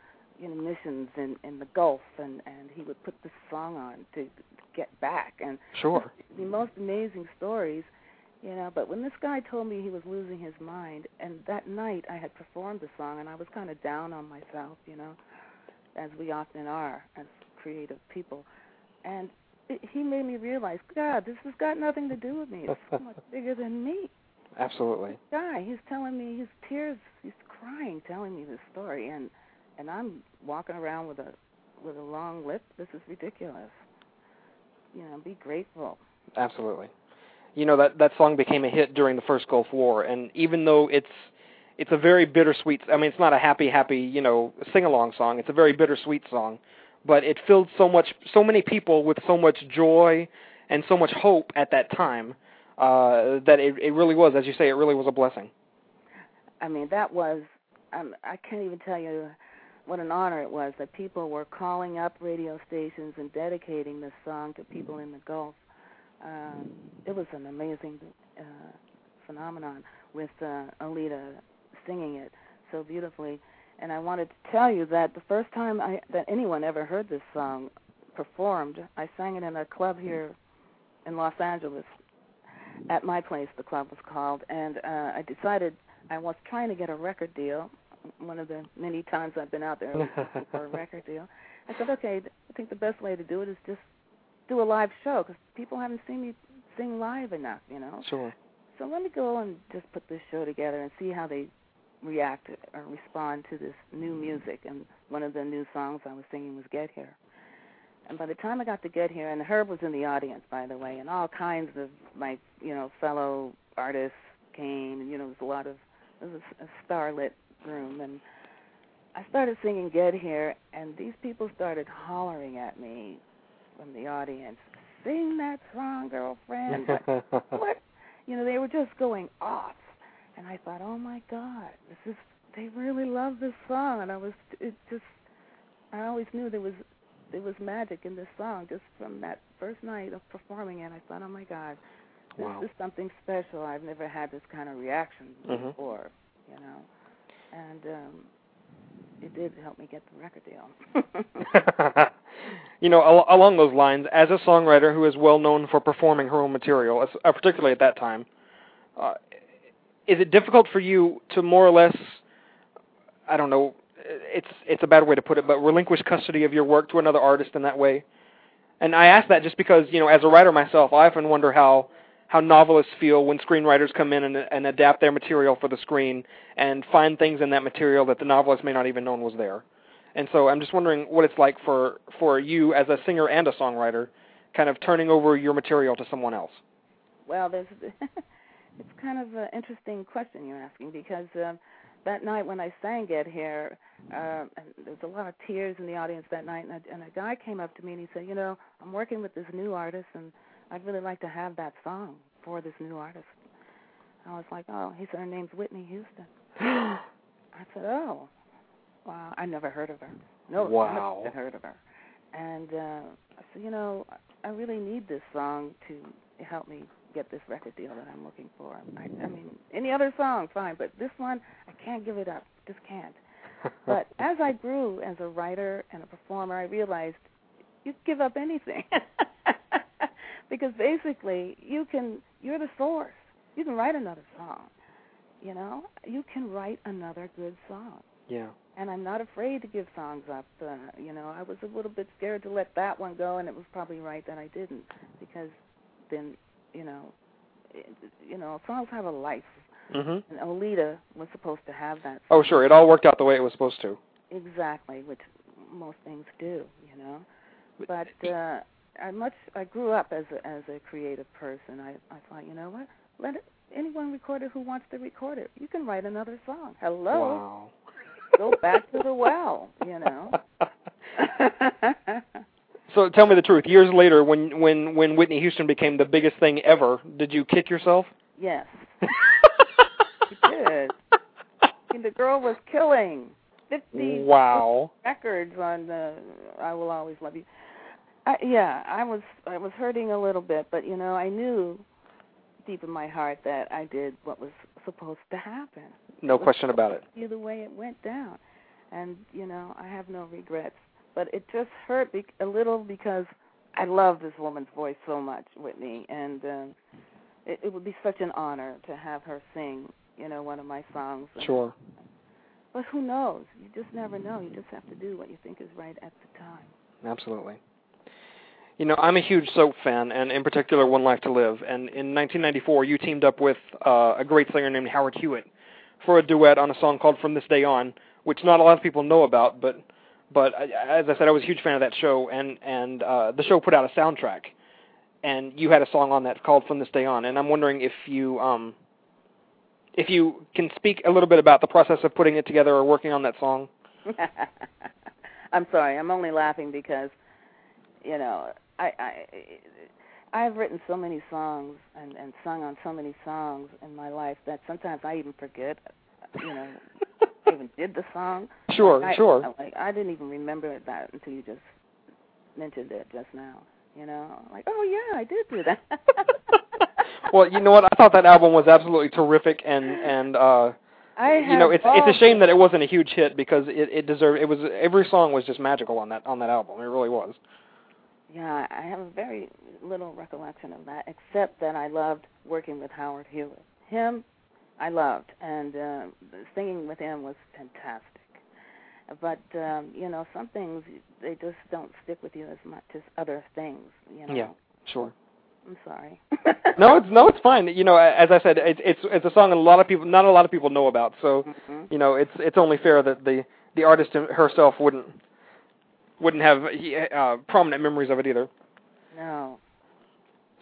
you know missions in in the Gulf, and and he would put this song on to get back, and Sure. the most amazing stories, you know. But when this guy told me he was losing his mind, and that night I had performed the song, and I was kind of down on myself, you know, as we often are as creative people, and it, he made me realize, God, this has got nothing to do with me. It's so much *laughs* bigger than me. Absolutely. Guy, he's telling me his tears, he's crying, telling me this story, and and I'm walking around with a with a long lip. This is ridiculous. You know, be grateful. Absolutely. You know that that song became a hit during the first Gulf War, and even though it's it's a very bittersweet. I mean, it's not a happy, happy, you know, sing along song. It's a very bittersweet song, but it filled so much, so many people with so much joy and so much hope at that time uh, that it, it really was, as you say, it really was a blessing. I mean, that was um, I can't even tell you what an honor it was that people were calling up radio stations and dedicating this song to people in the Gulf. um, it was an amazing uh, phenomenon with uh, Oleta singing it so beautifully. And I wanted to tell you that the first time I, that anyone ever heard this song performed, I sang it in a club here in Los Angeles. At my place, the club was called, and uh, I decided I was trying to get a record deal. One of the many times I've been out there *laughs* for a record deal. I said, okay, I think the best way to do it is just do a live show because people haven't seen me sing live enough, you know. Sure. So let me go and just put this show together and see how they react or respond to this new music. And one of the new songs I was singing was "Get Here." And by the time I got to "Get Here," and Herb was in the audience, by the way, and all kinds of my you know fellow artists came, and you know there was a lot of it was a starlit room, and I started singing "Get Here," and these people started hollering at me from the audience, "Sing that song, girlfriend!" *laughs* what? You know, they were just going off and I thought, oh my God, this is they really love this song, and I was it just I always knew there was there was magic in this song just from that first night of performing it. I thought, oh my God, this wow. is something special. I've never had this kind of reaction mm-hmm. before, you know, and um, it did help me get the record deal. *laughs* you know, al- along those lines, as a songwriter who is well known for performing her own material, uh, particularly at that time, uh, is it difficult for you to more or less I don't know it's it's a bad way to put it, but relinquish custody of your work to another artist in that way? And I ask that just because, you know, as a writer myself, I often wonder how how novelists feel when screenwriters come in and, and adapt their material for the screen and find things in that material that the novelist may not even known was there. And so I'm just wondering what it's like for for you as a singer and a songwriter, kind of turning over your material to someone else. Well, there's *laughs* it's kind of an interesting question you're asking because um, that night when I sang "Get Here," uh, was a lot of tears in the audience that night, and a, and a guy came up to me and he said, "You know, I'm working with this new artist, and I'd really like to have that song for this new artist." I was like, "Oh," he said, "Her name's Whitney Houston." *gasps* I said, "Oh, wow, I never heard of her. No, wow. I never heard of her." And uh, I said, "You know, I really need this song to help me get this record deal that I'm looking for. I, I mean, any other song, fine, but this one, I can't give it up. Just can't. *laughs* but as I grew as a writer and a performer, I realized you give up anything *laughs* because basically you can. You're the source. You can write another song. You know, you can write another good song. Yeah. And I'm not afraid to give songs up. Uh, you know, I was a little bit scared to let that one go, and it was probably right that I didn't because then you know, you know, songs have a life. Mm-hmm. And Oleta was supposed to have that. Oh, sure. It all worked out the way it was supposed to. Exactly, which most things do, you know. But uh, I much I grew up as a, as a creative person. I I thought, you know what? Let it, anyone record it who wants to record it. You can write another song. Hello. Wow. Go back to the well, you know. *laughs* So tell me the truth. Years later, when when when Whitney Houston became the biggest thing ever, did you kick yourself? Yes. *laughs* you did. And the girl was killing fifty wow records on the "I Will Always Love You." I, yeah, I was I was hurting a little bit, but you know I knew deep in my heart that I did what was supposed to happen. No question about it. The way it went down, and you know I have no regrets but it just hurt be- a little because I love this woman's voice so much, Whitney, and uh, it, it would be such an honor to have her sing, you know, one of my songs. Sure. But who knows? You just never know. You just have to do what you think is right at the time. Absolutely. You know, I'm a huge soap fan, and in particular, One Life to Live. And in 1994, you teamed up with uh, a great singer named Howard Hewitt for a duet on a song called "From This Day On," which not a lot of people know about, but but as I said, I was a huge fan of that show, and and uh, the show put out a soundtrack, and you had a song on that called "From This Day On," and I'm wondering if you um if you can speak a little bit about the process of putting it together or working on that song. *laughs* I'm sorry, I'm only laughing because you know I I I've written so many songs and and sung on so many songs in my life that sometimes I even forget you know I *laughs* even did the song. Sure, I, sure. I, like I didn't even remember that until you just mentioned it just now. You know, like, oh yeah, I did do that. *laughs* well, you know what? I thought that album was absolutely terrific, and and uh, I you know, it's it's a shame that that it wasn't a huge hit because it it deserved. It was every song was just magical on that on that album. It really was. Yeah, I have a very little recollection of that, except that I loved working with Howard Hewitt. Him, I loved, and uh, singing with him was fantastic. But um, you know, some things they just don't stick with you as much as other things. You know. Yeah, sure. I'm sorry. *laughs* no, it's no, it's fine. You know, as I said, it's it's it's a song that a lot of people, not a lot of people know about. So, mm-hmm. you know, it's it's only fair that the the artist herself wouldn't wouldn't have uh, prominent memories of it either. No.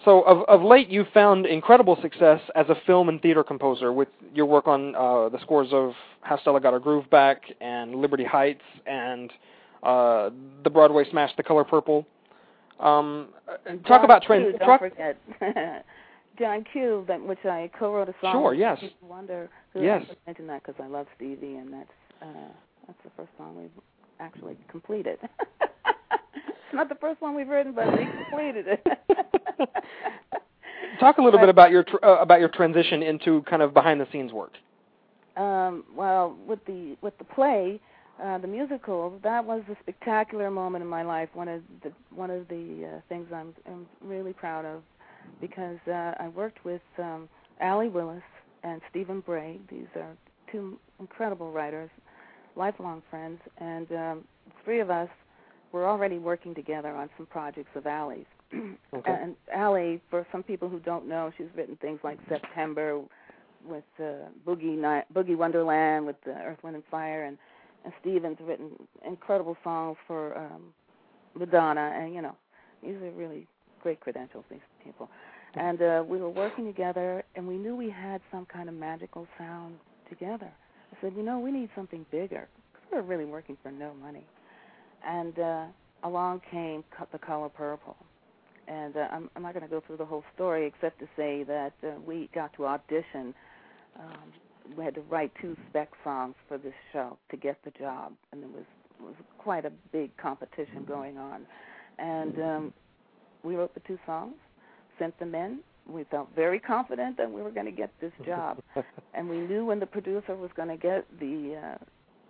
So of of late, you've found incredible success as a film and theater composer with your work on uh, the scores of How Stella Got Her Groove Back and Liberty Heights and uh, the Broadway smash The Color Purple. Um, talk John about trends. Don't talk, forget *laughs* John Q, that which I co-wrote a song. Sure, yes. Wonder. Who Yes. I mention that because I love Stevie, and that's uh, that's the first song we've actually completed. it's *laughs* not the first one we've written, but we completed it. *laughs* talk a little But- bit about your tr- uh, about your transition into kind of behind the scenes work. um, well, with the with the play, uh, the musical, that was a spectacular moment in my life. One of the one of the uh, things I'm, I'm really proud of, because uh, I worked with um, Allee Willis and Stephen Bray. These are two incredible writers, lifelong friends, and um, three of us were already working together on some projects of Allee's. *clears throat* Okay. And Allie, for some people who don't know, she's written things like September with uh, Boogie Night, Boogie Wonderland with uh, Earth, Wind and Fire, and and Stephen's written incredible songs for um, Madonna, and you know, these are really great credentials. These people, and uh, we were working together, and we knew we had some kind of magical sound together. I said, you know, we need something bigger because we were really working for no money, and uh, along came the Color Purple. And uh, I'm, I'm not going to go through the whole story except to say that uh, we got to audition um, we had to write two spec songs for this show to get the job, and there was was quite a big competition going on. And um, we wrote the two songs, sent them in. We felt very confident that we were going to get this job, *laughs* and we knew when the producer was going to get the uh,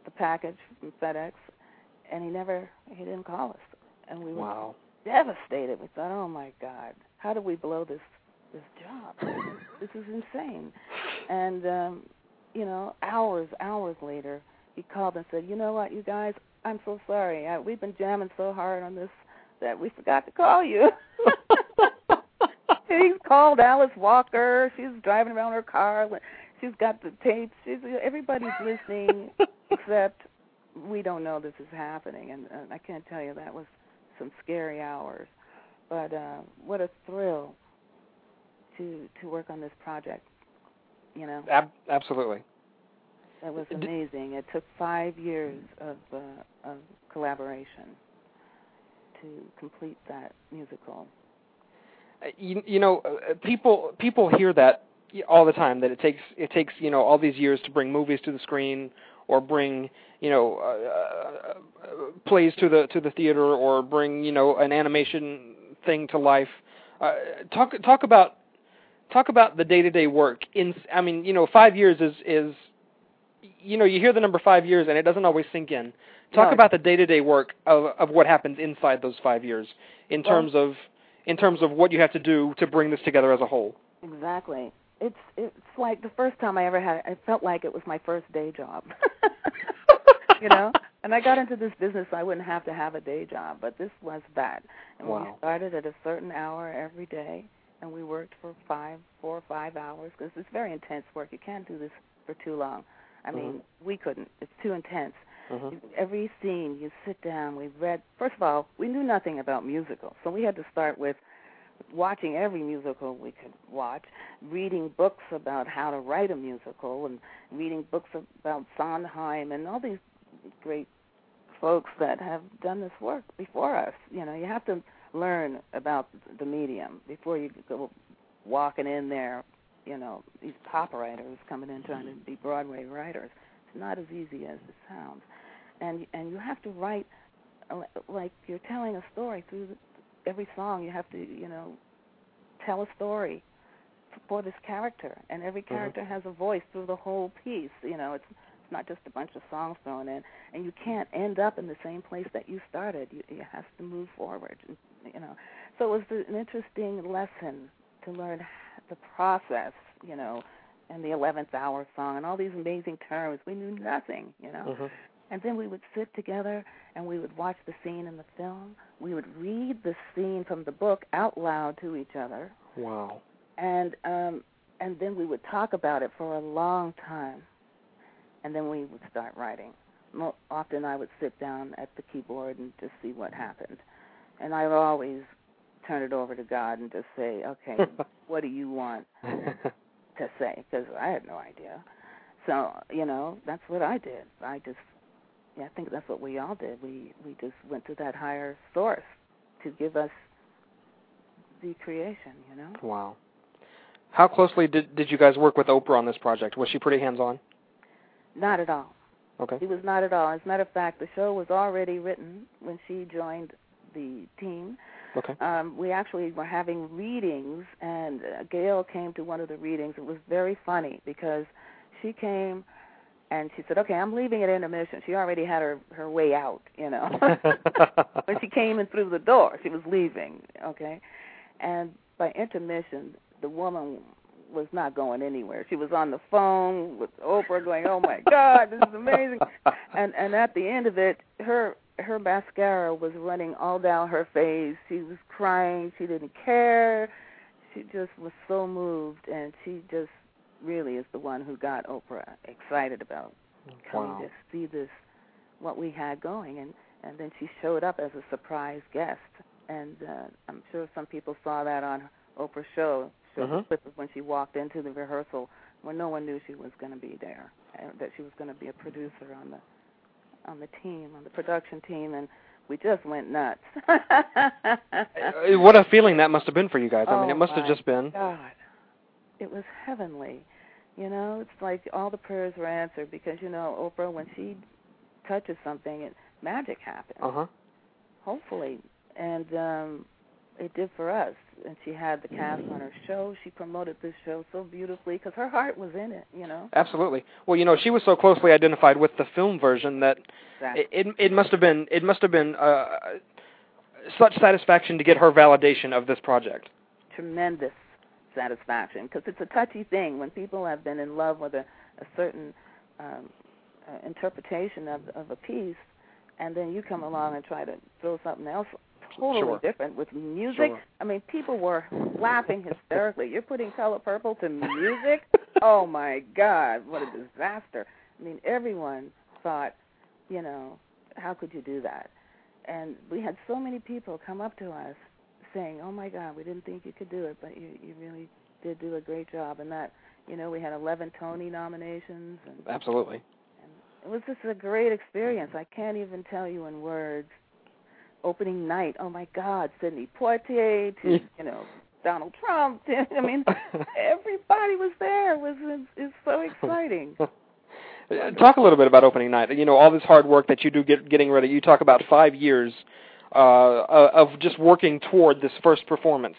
the package from FedEx, and he never he didn't call us, and we were Wow. devastated. We thought, oh my God, how did we blow this this job? this is insane. And um, you know, hours, hours later, he called and said, you know what, you guys, I'm so sorry. I, we've been jamming so hard on this that we forgot to call you. *laughs* He's called Alice Walker. She's driving around her car. She's got the tapes. She's everybody's listening, *laughs* except we don't know this is happening. And, and I can't tell you that was some scary hours. But uh, what a thrill to to work on this project. You know, Ab- absolutely. that was amazing. It took five years of uh, of collaboration to complete that musical. You, you know, uh, people people hear that all the time that it takes it takes you know all these years to bring movies to the screen or bring you know uh, uh, plays to the to the theater or bring you know an animation thing to life. Uh, talk talk about talk about the day to day work. In I mean you know five years is is you know you hear the number five years and it doesn't always sink in. Talk No. about the day to day work of of what happens inside those five years in Well- terms of in terms of what you have to do to bring this together as a whole. Exactly. It's it's like the first time I ever had. it, I felt like it was my first day job. *laughs* you know, and I got into this business. so I wouldn't have to have a day job, but this was that. And we Wow. started at a certain hour every day, and we worked for five, four or five hours because it's very intense work. You can't do this for too long. I mm-hmm. mean, we couldn't. It's too intense. Mhm. Every scene, you sit down. We read. First of all, we knew nothing about musicals, so we had to start with watching every musical we could watch, reading books about how to write a musical, and reading books about Sondheim and all these great folks that have done this work before us. You know, you have to learn about the medium before you go walking in there. You know, these pop writers coming in trying to be Broadway writers. It's not as easy as it sounds, and and you have to write like you're telling a story through the every song you have to you know tell a story for this character, and every Mm-hmm. character has a voice through the whole piece. You know, it's it's not just a bunch of songs thrown in, and you can't end up in the same place that you started. You you have to move forward. You know, so it was an interesting lesson to learn the process. You know, and the eleventh hour song and all these amazing terms. We knew nothing. You know. Mhm. And then we would sit together and we would watch the scene in the film. We would read the scene from the book out loud to each other, Wow. and um, and then we would talk about it for a long time, and then we would start writing. Mo- often I would sit down at the keyboard and just see what happened, and I would always turn it over to God and just say, okay, *laughs* what do you want *laughs* to say? Because I had no idea. So you know, that's what I did. I just, yeah, I think that's what we all did. We we just went to that higher source to give us the creation. You know. wow. How closely did did you guys work with Oprah on this project? Was she pretty hands on? Not at all. Okay. He was not at all. As a matter of fact, the show was already written when she joined the team. Okay. Um, we actually were having readings, and uh, Gayle came to one of the readings. It was very funny because she came and she said, "Okay, I'm leaving at intermission." She already had her her way out, you know. *laughs* when she came in through the door, she was leaving. Okay, and by intermission, the woman was not going anywhere. She was on the phone with Oprah, going, "Oh my God, this is amazing!" And and at the end of it, her her mascara was running all down her face. She was crying. She didn't care. She just was so moved, and she just really is the one who got Oprah excited about coming Wow. to see this, what we had going, and and then she showed up as a surprise guest, and uh, I'm sure some people saw that on Oprah's show, Mhm. clip of when she walked into the rehearsal when no one knew she was going to be there, and that she was going to be a producer on the on the team, on the production team, and we just went nuts. *laughs* Uh, what a feeling that must have been for you guys. I mean, Oh, it must have just been. God, it was heavenly. You know, it's like all the prayers were answered because you know Oprah when she touches something, it magic happens. Uh huh. Hopefully, and um it did for us. And she had the cast on her show. She promoted this show so beautifully because her heart was in it. You know. Absolutely. Well, you know, she was so closely identified with the film version that Exactly. it it, it must have been it must have been uh, such satisfaction to get her validation of this project. tremendous satisfaction because it's a touchy thing when people have been in love with a, a certain um, uh, interpretation of of a piece, and then you come along and try to throw something else totally Sure. different with music. Sure. I mean, people were laughing hysterically. You're putting color purple to music? *laughs* oh my God, what a disaster! I mean, everyone thought, you know, how could you do that? And we had so many people come up to us saying, "Oh my God, we didn't think you could do it, but you you really did do a great job." And that, you know, we had 11 Tony nominations, and, Absolutely. and it was just a great experience. I can't even tell you in words. Opening night, oh my God, Sidney Poitier to you know Donald Trump. To, *laughs* I mean, everybody was there. It was it's, it's so exciting. *laughs* Uh, Talk a little bit about opening night. You know, all this hard work that you do get getting ready. You talk about five years uh, of just working toward this first performance.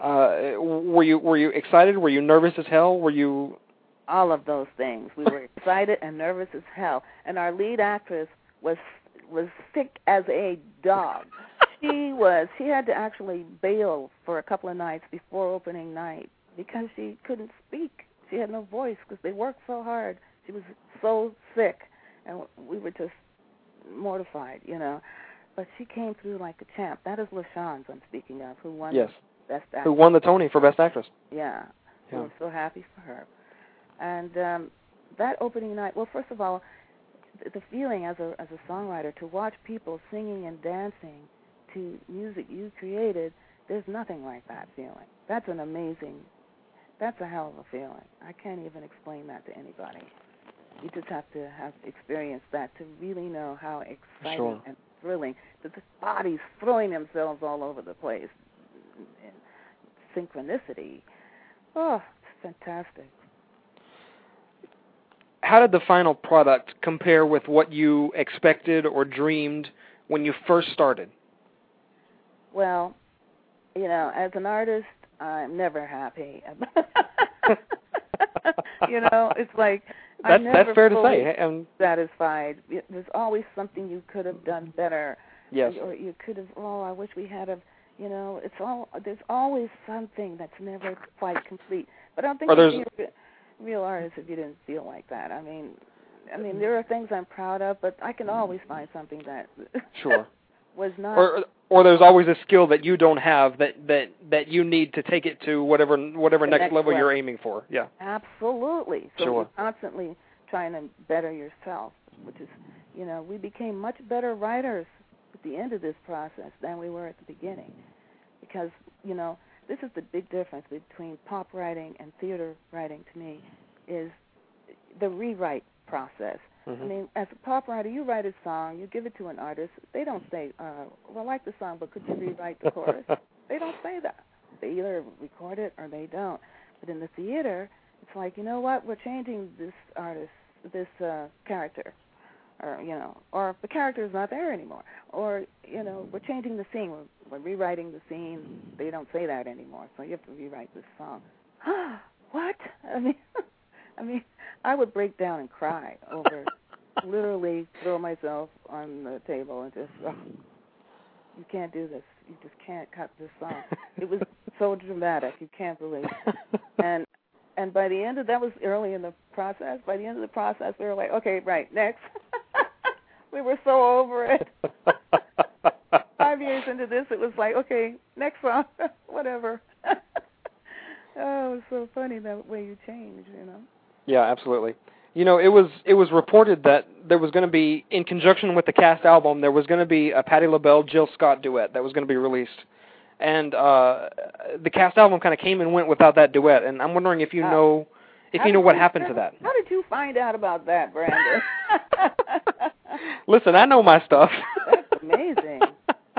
Uh, were you were you excited? Were you nervous as hell? Were you? all of those things. We were *laughs* excited and nervous as hell. And our lead actress was was sick as a dog. She was she had to actually bail for a couple of nights before opening night because she couldn't speak. She had no voice because they worked so hard. She was so sick, and we were just mortified, you know. But she came through like a champ. That is LaChanze I'm speaking of, who won Yes. Best Actress. Who won the Tony for Best Actress? Yeah. Yeah. I'm so happy for her. And um that opening night, well, first of all, the feeling as a as a songwriter to watch people singing and dancing to music you created, there's nothing like that feeling. That's an amazing that's a hell of a feeling. I can't even explain that to anybody. You just have to have experienced that to really know how exciting Sure. and thrilling that the bodies throwing themselves all over the place and synchronicity. Oh, it's fantastic. How did the final product compare with what you expected or dreamed when you first started? Well, you know, as an artist, I'm never happy. *laughs* *laughs* you know, it's like that's that's fair to say. Um, satisfied. There's always something you could have done better, yes. or you could have. Oh, I wish we had a. You know, it's all. There's always something that's never quite complete. But I don't think Or you'd be a real artist if you didn't feel like that. I mean, I mean, there are things I'm proud of, but I can always find something that Sure. *laughs* was not. Or or there's always a skill that you don't have that that that you need to take it to whatever whatever next, next level level. you're aiming for. Yeah. Absolutely. So Sure. you're constantly trying to better yourself, which is, you know, we became much better writers at the end of this process than we were at the beginning. Because, you know, this is the big difference between pop writing and theater writing to me is the rewrite process. Mhm. I mean, as a pop writer, you write a song, you give it to an artist. They don't say, uh, "Well, I like the song, but could you rewrite the chorus?" *laughs* they don't say that. They either record it or they don't. But in the theater, it's like, you know what? We're changing this artist, this uh, character, or you know, or the character is not there anymore, or you know, we're changing the scene. We're, we're rewriting the scene. They don't say that anymore, so you have to rewrite this song. *gasps* what? I mean, *laughs* I mean, I would break down and cry over, literally throw myself on the table and just, oh, you can't do this. You just can't cut this song. It was so dramatic. You can't believe. And and by the end of that was early in the process. By the end of the process, we were like, okay, right, next. *laughs* we were so over it. Five years into this, it was like, okay, next song, *laughs* whatever. *laughs* oh, it was so funny that way you change, you know. Yeah, absolutely. You know, it was it was reported that there was going to be, in conjunction with the cast album, there was going to be a Patti LaBelle Jill Scott duet that was going to be released, and uh the cast album kind of came and went without that duet. And I'm wondering if you Oh. know if How you know what happened to that. How did you find out about that, Brandon? *laughs* *laughs* Listen, I know my stuff. That's amazing.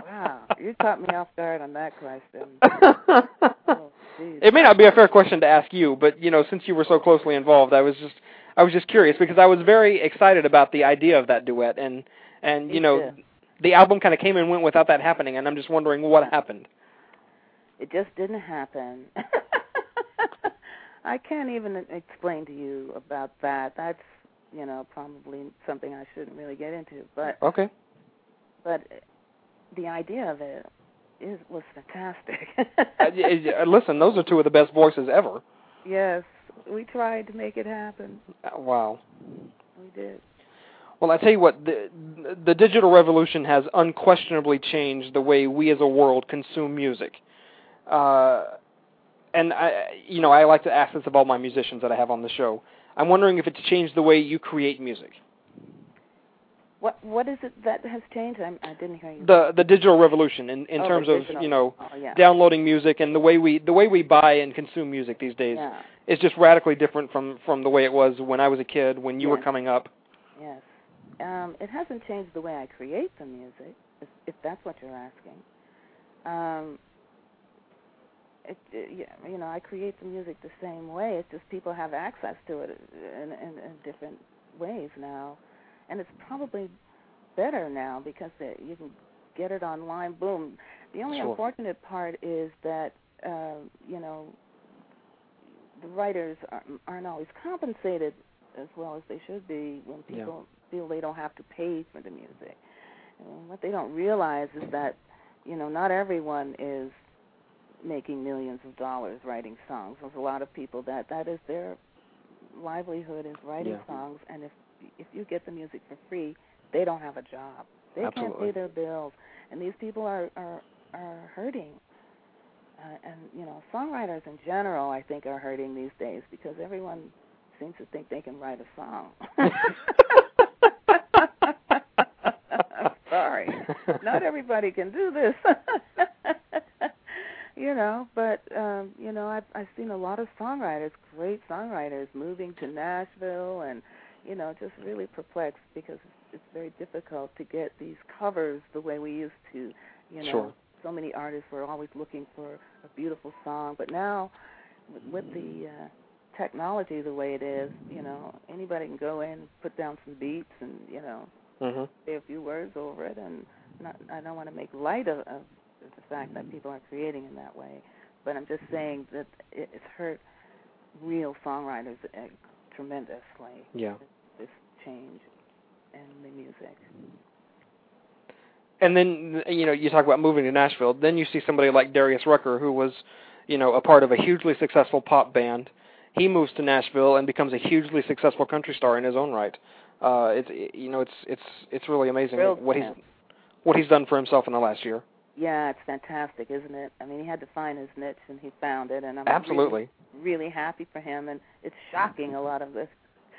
Wow, you caught me off guard on that question. *laughs* Oh, geez. it may not be a fair question to ask you, but you know, since you were so closely involved, I was just I was just curious because I was very excited about the idea of that duet and and you know, the album kind of came and went without that happening and I'm just wondering what happened. It just didn't happen. *laughs* I can't even explain to you about that. That's you know probably something I shouldn't really get into. But Okay. but the idea of it is was fantastic. Uh, listen, those are two of the best voices ever. yes, we tried to make it happen. Uh, Wow. We did. Well, I tell you what, the the digital revolution has unquestionably changed the way we as a world consume music. Uh, and I, you know, I like to ask this of all my musicians that I have on the show. I'm wondering if it's changed the way you create music. What what is it that has changed? I'm, I didn't hear you. The the digital revolution in in Oh, terms of you know oh, yeah. downloading music and the way we the way we buy and consume music these days Yeah. is just radically different from from the way it was when I was a kid when you were coming up. Yes. Um, it hasn't changed the way I create the music, if, if that's what you're asking. Um, it, it, you know, I create the music the same way. It's just people have access to it in, in, in different ways now, and it's probably better now because they, you can get it online. Boom. The only Sure. unfortunate part is that uh, you know the writers aren't, aren't always compensated as well as they should be when Yeah. people feel they don't have to pay for the music. And what they don't realize is that you know not everyone is making millions of dollars writing songs. There's a lot of people that that is their livelihood is writing Yeah. songs, and if if you get the music for free, they don't have a job. They can't pay their bills, and these people are are are hurting. Uh, and you know, songwriters in general, I think, are hurting these days because everyone seems to think they can write a song. *laughs* Sorry, not everybody can do this. *laughs* you know, but um, you know, I've I've seen a lot of songwriters, great songwriters, moving to Nashville, and you know, just really perplexed because it's, it's very difficult to get these covers the way we used to. You know, Sure. so many artists were always looking for a beautiful song, but now with, the uh, technology the way it is, you know, anybody can go in, put down some beats, and you know, Mhm. say a few words over it, and not, I don't want to make light of, of the fact that people are creating in that way. But I'm just saying that it, it's hurt real songwriters uh, tremendously. Yeah. Change in the music. And then you know you talk about moving to Nashville. Then you see somebody like Darius Rucker, who was, you know, a part of a hugely successful pop band. He moves to Nashville and becomes a hugely successful country star in his own right. Uh, it's you know it's it's it's really amazing Thrilled what he's what he's done for himself in the last year. Yeah, it's fantastic, isn't it? I mean, he had to find his niche, and he found it, and I'm Absolutely. really, really happy for him. And it's shocking a lot of the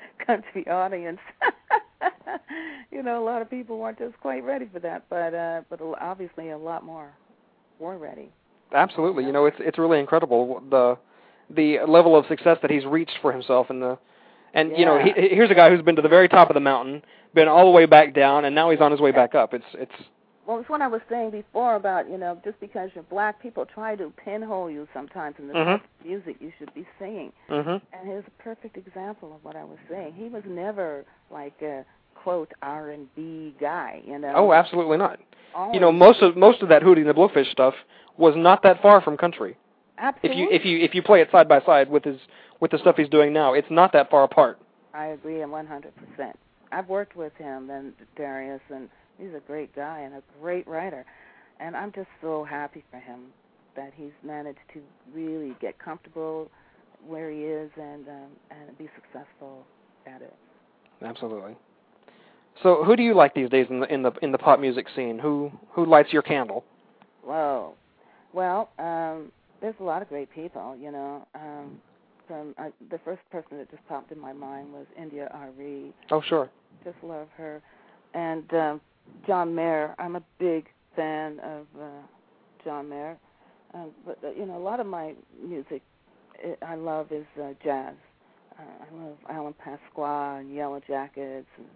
*laughs* country audience. *laughs* you know, a lot of people weren't just quite ready for that, but uh, but obviously a lot more were ready. Absolutely. You know, it's it's really incredible the the level of success that he's reached for himself and the and you know, he, Yeah. here's a guy who's been to the very top of the mountain, been all the way back down and now he's on his way back up. It's it's Well, it's what I was saying before about you know just because you're black, people try to pinhole you sometimes in the Mhm. music you should be singing. mhm. And here's a perfect example of what I was saying. He was never like a quote R and B guy, you know. Oh, absolutely not. Always- You know, most of most of that Hootie and the Blowfish stuff was not that far from country. Absolutely. If you if you if you play it side by side with his with the stuff he's doing now, it's not that far apart. I agree a 100%. I've worked with him and Darius, and he's a great guy and a great writer. And I'm just so happy for him that he's managed to really get comfortable where he is and um, and be successful at it. Absolutely. So, who do you like these days in the in the in the pop music scene? Who who lights your candle? Whoa. Well, um, there's a lot of great people, you know. Um, from uh, the first person that just popped in my mind was India.Arie. Oh, sure. just love her. And um, John Mayer, I'm a big fan of uh, John Mayer. Um, but uh, you know, a lot of my music uh, I love is uh, jazz. Uh, I love Alan Pasqua and Yellow Jackets. And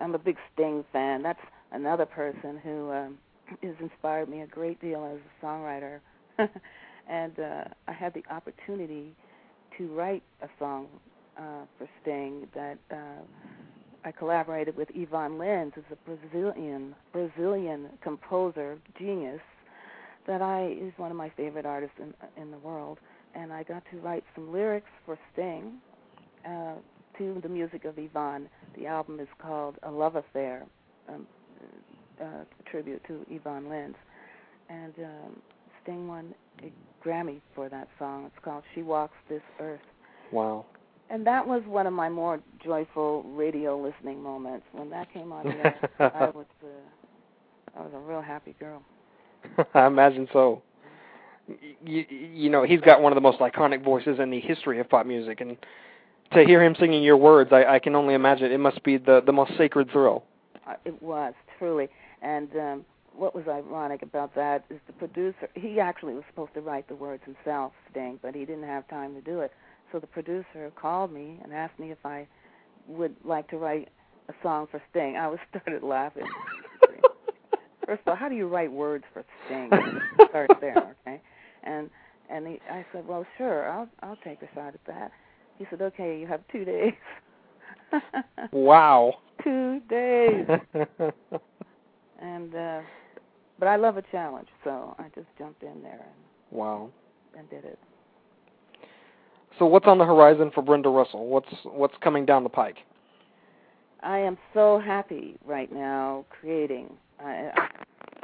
I'm a big Sting fan. That's another person who um, *clears throat* has inspired me a great deal as a songwriter. *laughs* and uh, I had the opportunity to write a song uh, for Sting that uh, I collaborated with Ivan Lins, who's a Brazilian Brazilian composer genius that I is one of my favorite artists in in the world, and I got to write some lyrics for Sting uh, to the music of Ivan. The album is called A Love Affair, um, uh, a tribute to Ivan Lins, and um, Sting won a Grammy for that song. It's called She Walks This Earth. Wow. And that was one of my more joyful radio listening moments. When that came on the *laughs* air, I was uh, I was a real happy girl. *laughs* I imagine so. You, you know, he's got one of the most iconic voices in the history of pop music, and to hear him singing your words, I, I can only imagine it must be the the most sacred thrill. Uh, it was truly. And um, what was ironic about that is the producer. He actually was supposed to write the words himself, Sting, but he didn't have time to do it. So the producer called me and asked me if I would like to write a song for Sting. I was *laughs* started laughing. First of all, how do you write words for Sting? Start there, *laughs* okay? And and he, I said, well, sure, I'll I'll take a shot at that. He said, okay, you have two days. wow. *laughs* two days. And uh but I love a challenge, so I just jumped in there and, wow. and did it. So what's on the horizon for Brenda Russell? What's what's coming down the pike? I am so happy right now creating. I, I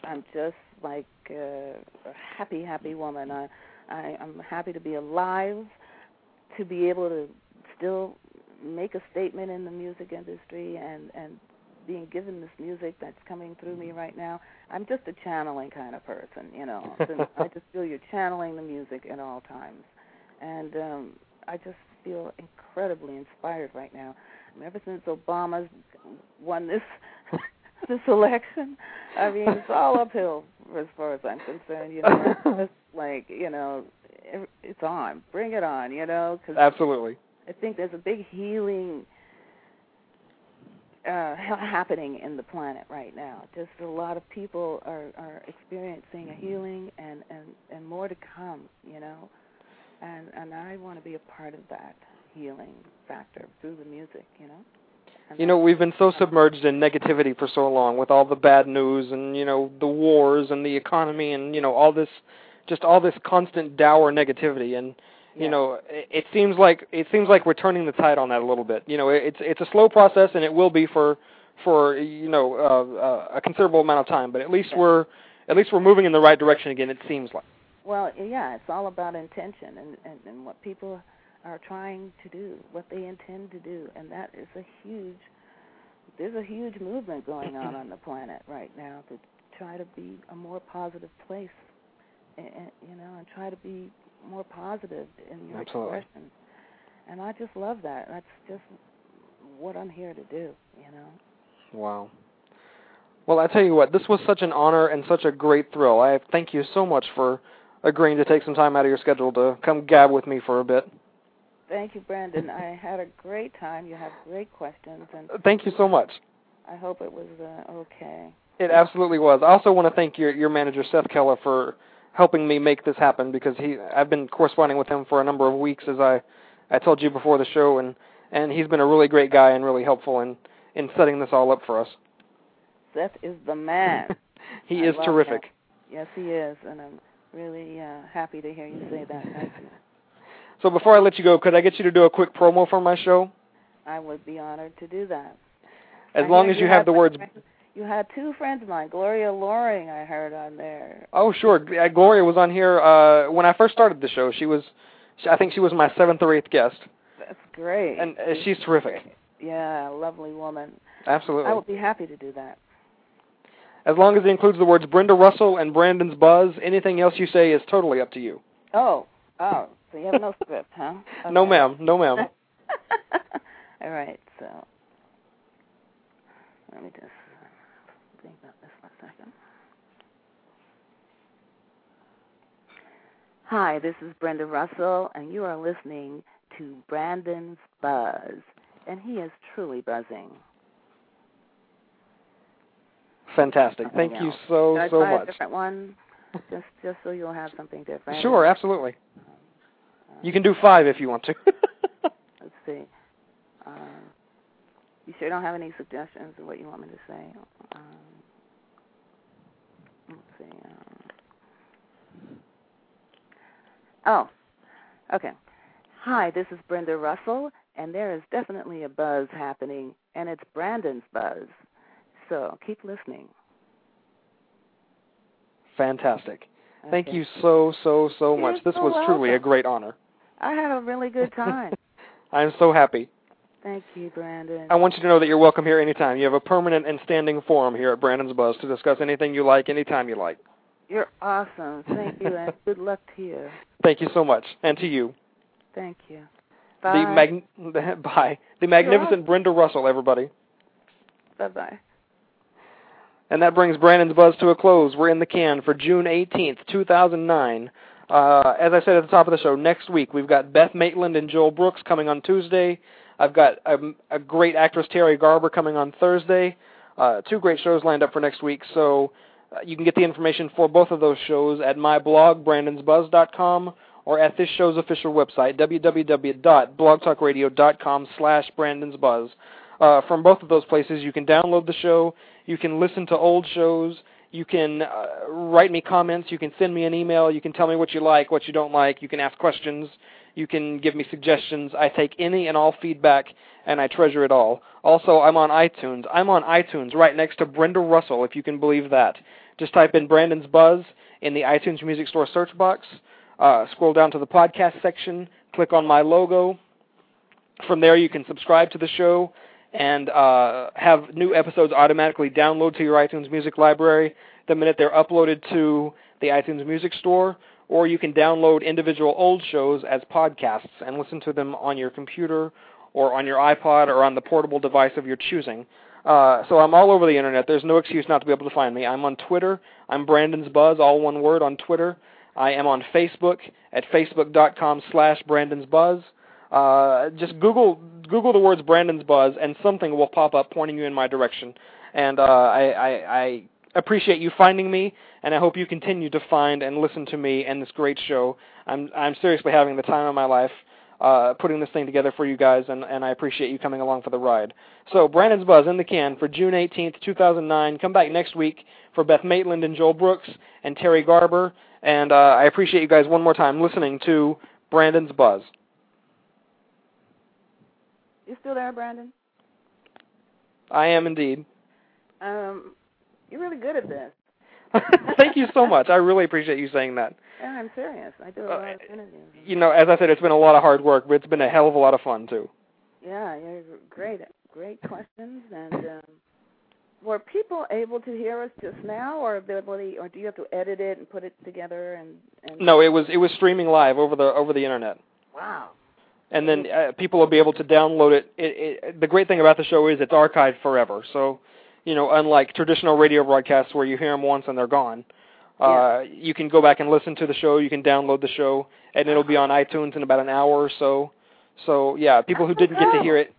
I'm just like uh, a happy, happy woman. I, I I'm happy to be alive, to be able to still make a statement in the music industry, and and being given this music that's coming through me right now. I'm just a channeling kind of person, you know. *laughs* I just feel you're channeling the music at all times, and um, I just feel incredibly inspired right now. I mean, ever since Obama's won this *laughs* this election, I mean, it's all uphill as far as I'm concerned. You know, *laughs* it's like you know, it- it's on. Bring it on. You know, because Absolutely. I think there's a big healing uh happening in the planet right now. Just a lot of people are are experiencing a healing and and and more to come, you know. And and I want to be a part of that healing factor through the music, you know. And You know, we've been so submerged in negativity for so long with all the bad news and, you know, the wars and the economy and, you know, all this just all this constant dour negativity and you Yeah. know, it, it seems like it seems like we're turning the tide on that a little bit. You know, it's it's a slow process and it will be for for you know, uh, uh, a considerable amount of time, but at least Yeah. we're at least we're moving in the right direction again it seems like. Well, yeah, it's all about intention and, and and what people are trying to do, what they intend to do, and that is a huge. There's a huge movement going on *clears throat* on the planet right now to try to be a more positive place, and, and you know, and try to be more positive in your Absolutely. expression. And I just love that. That's just what I'm here to do. You know. Wow. Well, I tell you what, this was such an honor and such a great thrill. I thank you so much for agreeing to take some time out of your schedule to come gab with me for a bit. Thank you, Brandon. I had a great time. You have great questions, and Thank you so much. I hope it was uh, okay. It absolutely was. I also want to thank your your manager Seth Keller for helping me make this happen because he I've been corresponding with him for a number of weeks as I I told you before the show and and he's been a really great guy and really helpful in in setting this all up for us. Seth is the man. *laughs* he I is terrific. yes, he is, and I'm really uh, happy to hear you say that. *laughs* So before I let you go, could I get you to do a quick promo for my show? I would be honored to do that. As I long as you have had the words friend- You had two friends of mine, Gloria Loring. I heard on there. Oh, sure. Uh, Gloria was on here uh when I first started the show. She was she, I think she was my 7th or 8th guest. That's great. And uh, she's terrific. yeah, lovely woman. Absolutely. I would be happy to do that. As long as it includes the words Brenda Russell and Brandon's Buzz, anything else you say is totally up to you. Oh, oh, so you have no script, huh? *laughs* No, ma'am. No, ma'am. *laughs* All right, so let me just think about this for a second. Hi, this is Brenda Russell, and you are listening to Brandon's Buzz, and he is truly buzzing. Fantastic. Thank you so Should I so try a different one, just just so you'll have something different. Sure, absolutely. Uh, You can do 5 if you want to. *laughs* Let's see. Um, you sure don't have any suggestions of what you want me to say? Um, let's see. Um, oh, okay. Hi, this is Brenda Russell, and there is definitely a buzz happening, and it's Brandon's buzz. So keep listening. Fantastic. Thank you so so so You're much. This so was truly a great honor. I had a really good time. *laughs* I'm so happy. Thank you, Brandon. I want you to know that you're welcome here anytime. You have a permanent and standing forum here at Brandon's Buzz to discuss anything you like anytime you like. You're awesome. Thank you, and good luck to you. Thank you so much. And to you. Thank you. The Bye. mag- *laughs* bye. The magnificent Brenda Russell, everybody. Bye bye. And that brings Brandon's Buzz to a close. We're in the can for June 18th, 2009. Uh, as I said at the top of the show, next week we've got Beth Maitland and Joel Brooks coming on Tuesday. I've got a, great actress, Terri Garber, coming on Thursday. Uh, two great shows lined up for next week. So uh, you can get the information for both of those shows at my blog, brandonsbuzz.com, or at this show's official website, www.blogtalkradio.com slash brandonsbuzz. Uh, from both of those places, you can download the show, you can listen to old shows, you can uh, write me comments, you can send me an email, you can tell me what you like, what you don't like, you can ask questions, you can give me suggestions. I take any and all feedback, and I treasure it all. Also, I'm on iTunes. I'm on iTunes right next to Brenda Russell, if you can believe that. Just type in Brandon's Buzz in the iTunes Music Store search box. Uh, scroll down to the podcast section, click on my logo. From there, you can subscribe to the show and uh, have new episodes automatically download to your iTunes Music library the minute they're uploaded to the iTunes Music Store, or you can download individual old shows as podcasts and listen to them on your computer or on your iPod or on the portable device of your choosing. Uh, so I'm all over the internet. There's no excuse not to be able to find me. I'm on Twitter. I'm Brandon's Buzz, all one word on Twitter. I am on Facebook at facebook.com slash Brandon's Buzz. Uh, just Google Google the words Brandon's Buzz, and something will pop up pointing you in my direction. And uh, I, I, I appreciate you finding me, and I hope you continue to find and listen to me and this great show. I'm I'm seriously having the time of my life. uh, putting this thing together for you guys, and, and I appreciate you coming along for the ride. So Brandon's Buzz in the can for June 18th, 2009. Come back next week for Beth Maitland and Joel Brooks and Terri Garber. And uh, I appreciate you guys one more time listening to Brandon's Buzz. You still there, Brandon? I am indeed. Um, you're really good at this. *laughs* Thank you so much. I really appreciate you saying that. Yeah, I'm serious. I do a Uh, lot of interviews. You know, as I said, it's been a lot of hard work, but it's been a hell of a lot of fun too. Yeah, you're great. Great questions. And um, were people able to hear us just now, or ability, or do you have to edit it and put it together? And, and No, it was it was streaming live over the over the internet. wow. And then uh, people will be able to download it. It, it. The great thing about the show is it's archived forever. So, you know, unlike traditional radio broadcasts where you hear them once and they're gone, uh, you can go back and listen to the show. You can download the show, and it'll be on iTunes in about an hour or so. So, yeah, people who didn't get to hear it,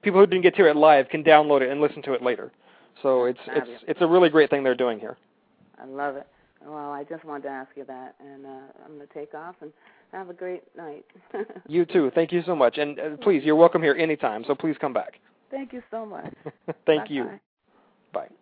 people who didn't get to hear it live, can download it and listen to it later. So it's it's it's a really great thing they're doing here. I love it. Well, I just wanted to ask you that, and uh, I'm going to take off and have a great night. *laughs* You too. Thank you so much, and uh, please, you're welcome here anytime. So please come back. Thank you so much. *laughs* Thank you. Bye-bye. Bye.